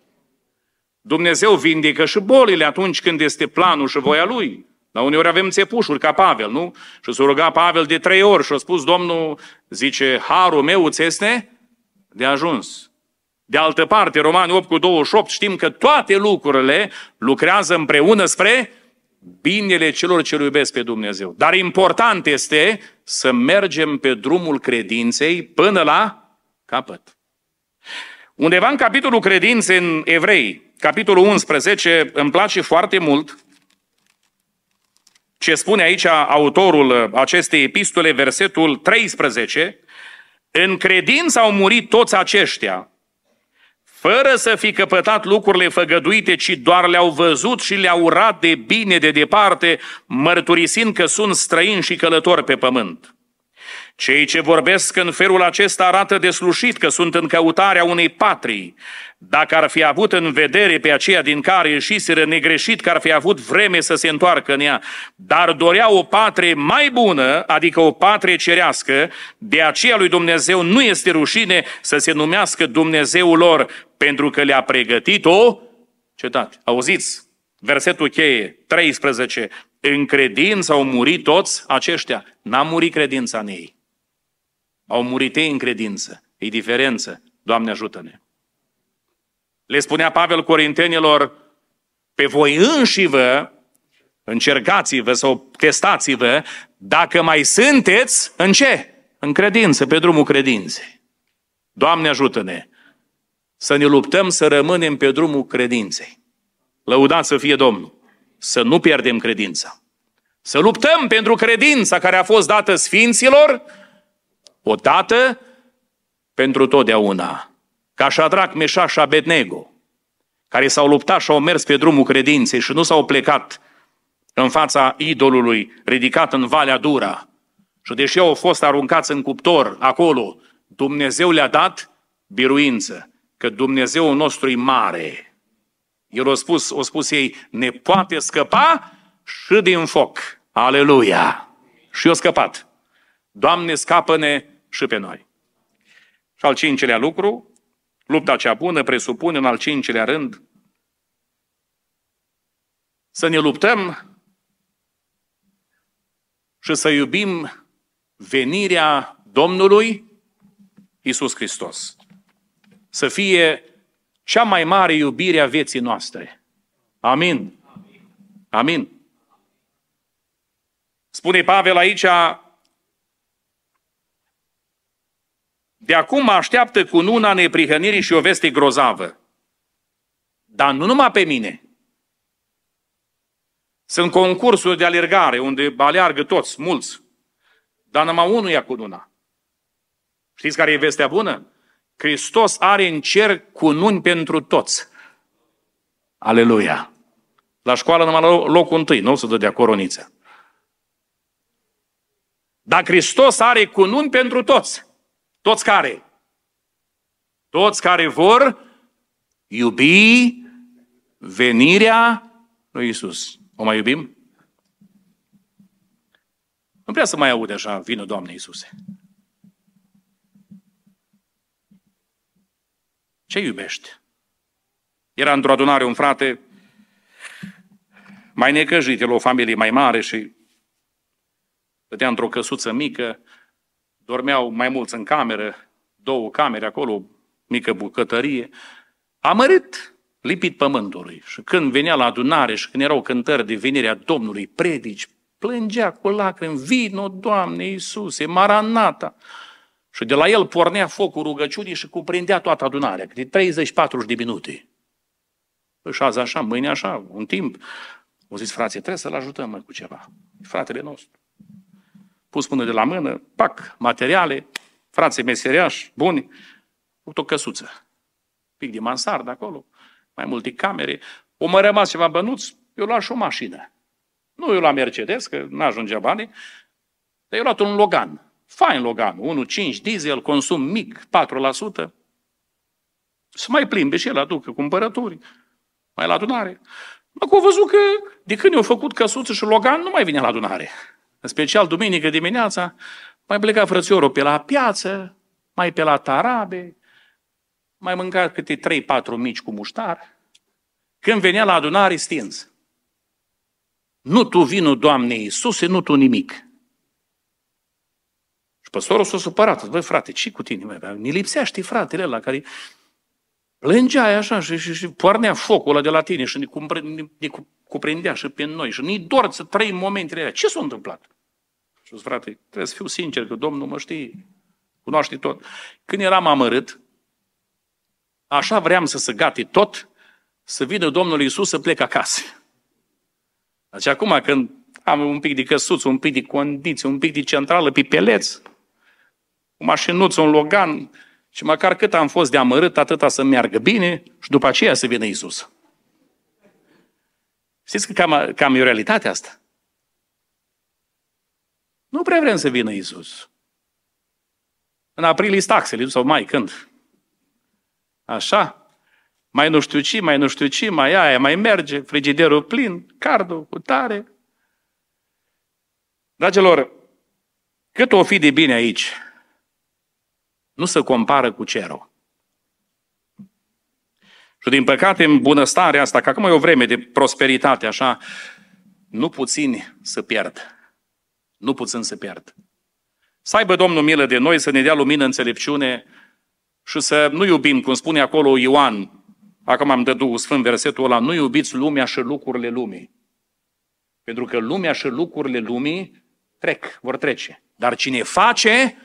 Dumnezeu vindecă și bolile atunci când este planul și voia Lui. La uneori avem țepușuri ca Pavel, nu? Și s-a rugat Pavel de trei ori și a spus, Domnul, zice, harul meu ți este de ajuns. De altă parte, Romani 8 cu 28, știm că toate lucrurile lucrează împreună spre binele celor ce iubesc pe Dumnezeu. Dar important este să mergem pe drumul credinței până la capăt. Undeva în capitolul credinței în Evrei, capitolul 11, îmi place foarte mult ce spune aici autorul acestei epistole, versetul 13, în credință au murit toți aceștia, fără să fi căpătat lucrurile făgăduite, ci doar le-au văzut și le-au urat de bine de departe, mărturisind că sunt străini și călători pe pământ. Cei ce vorbesc în felul acesta arată deslușit că sunt în căutarea unei patrii. Dacă ar fi avut în vedere pe aceea din care ieșiseră negreșit că ar fi avut vreme să se întoarcă în ea, dar dorea o patrie mai bună, adică o patrie cerească, de aceea lui Dumnezeu nu este rușine să se numească Dumnezeul lor, pentru că le-a pregătit o cetate. Auziți? Versetul cheie, 13. În credință au murit toți aceștia. N-a murit credința în ei. Au murit ei în credință. E diferență. Doamne ajută-ne. Le spunea Pavel Corintenilor, pe voi înși vă, încercați-vă sau testați-vă, dacă mai sunteți în ce? În credință, pe drumul credinței. Doamne ajută-ne să ne luptăm să rămânem pe drumul credinței. Lăudați să fie Domnul. Să nu pierdem credința. Să luptăm pentru credința care a fost dată sfinților, odată pentru totdeauna. Ca Șadrac, Meșa și Abednego, care s-au luptat și au mers pe drumul credinței și nu s-au plecat în fața idolului ridicat în Valea Dura. Și deși au fost aruncați în cuptor acolo, Dumnezeu le-a dat biruință, că Dumnezeu nostru e mare. El a spus, a spus ei, ne poate scăpa și din foc. Aleluia! Și eu scăpat. Doamne, scapă-ne și pe noi. Și al cincilea lucru, lupta cea bună presupune în al cincilea rând să ne luptăm și să iubim venirea Domnului Isus Hristos. Să fie cea mai mare iubire a vieții noastre. Amin. Amin. Spune Pavel aici, de acum mă așteaptă cu nuna neprihănirii și o veste grozavă. Dar nu numai pe mine. Sunt concursuri de alergare unde aleargă toți, mulți. Dar numai unul ia cu nuna. Știți care e vestea bună? Hristos are în cer cununi pentru toți. Aleluia! La școală numai locul întâi, nu se dă de coroniță. Dar Hristos are cununi pentru toți. Toți care? Toți care vor iubi venirea lui Isus. O mai iubim? Nu prea să mai aude așa, vină Doamne Iisuse. Ce iubești? Era într-o adunare un frate mai necăjit, el o familie mai mare și stătea într-o căsuță mică, dormeau mai mulți în cameră, două camere acolo, mică bucătărie. A mărit lipit pământului. Și când venea la adunare și când erau cântări de venirea Domnului, predici, plângea cu lacrimi, vino, Doamne Iisuse, Maranata. Și de la el pornea focul rugăciunii și cuprindea toată adunarea, de 30-40 de minute. Păi și azi așa, mâine așa, un timp. O zis, frate, trebuie să-l ajutăm mă, cu ceva. Fratele nostru. Pus mână de la mână, pac, materiale, frații meseriași, buni, o căsuță. Pic de mansard acolo, mai multe camere. O mai rămas ceva bănuți, eu luat și o mașină. Nu eu la Mercedes, că n-ajungea banii, dar eu luat un Logan. Fain Logan, 1.5 diesel, consum mic, 4%. Să mai plimbe și el aducă cumpărături, mai la adunare. Acum au văzut că de când i-au făcut căsuță și Logan, nu mai vine la adunare. În special duminică dimineața, mai pleca frățiorul pe la piață, mai pe la tarabe, mai mânca câte 3-4 mici cu muștar. Când venea la adunare, stins. Nu tu vinul, Doamne Iisuse, nu tu nimic. Și păstorul s-a supărat. Băi, frate, ce cu tine? Mă? Ne lipsește fratele ăla care plângea așa și, și, și pornea focul ăla de la tine și ne, cumpre, ne, ne cuprindea și pe noi și ne dor să trăim momentele alea. Ce s-a întâmplat? Și frate, trebuie să fiu sincer că Domnul mă știe, cunoaște tot. Când eram amărât, așa vreau să se gate tot, să vină Domnul Iisus să plec acasă. Deci acum când am un pic de căsuț, un pic de condiții, un pic de centrală pe peleț, un mașinuț, un Logan, și măcar cât am fost de amărât, atâta să meargă bine și după aceea să vină Isus. Știți că cam, cam e o realitate asta. Nu prea vrem să vină Isus. În aprilie taxele, sau mai când. Așa. Mai nu știu ce, mai nu știu ce, mai aia, mai merge, frigiderul plin, cardul cu tare. Dragilor, cât o fi de bine aici, nu se compară cu cerul. Și din păcate, în bunăstarea asta, că acum e o vreme de prosperitate, așa, nu puțini să pierd. Nu puțin să pierd. Să aibă Domnul milă de noi, să ne dea lumină, înțelepciune și să nu iubim, cum spune acolo Ioan, acum am dădu sfânt versetul ăla, nu iubiți lumea și lucrurile lumii. Pentru că lumea și lucrurile lumii trec, vor trece. Dar cine face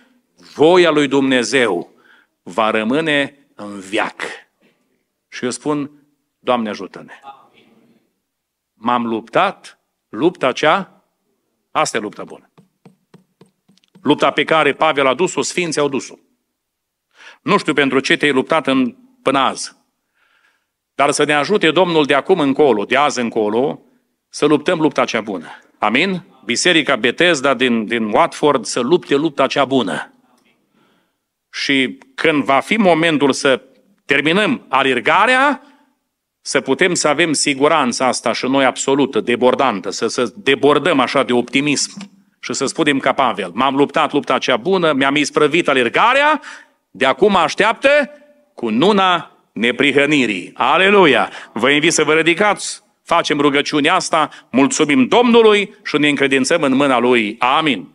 voia lui Dumnezeu va rămâne în viac. Și eu spun, Doamne ajută-ne. M-am luptat, lupta cea, asta e lupta bună. Lupta pe care Pavel a dus-o, Sfinții au dus-o. Nu știu pentru ce te-ai luptat în, până azi. Dar să ne ajute Domnul de acum încolo, de azi încolo, să luptăm lupta cea bună. Amin? Biserica Bethesda din, din Watford să lupte lupta cea bună. Și când va fi momentul să terminăm alergarea, să putem să avem siguranța asta și noi absolută, debordantă, să, să debordăm așa de optimism și să spunem ca Pavel, m-am luptat lupta cea bună, mi-am isprăvit alergarea, de acum așteaptă cu nuna neprihănirii. Aleluia! Vă invit să vă ridicați, facem rugăciunea asta, mulțumim Domnului și ne încredințăm în mâna Lui. Amin.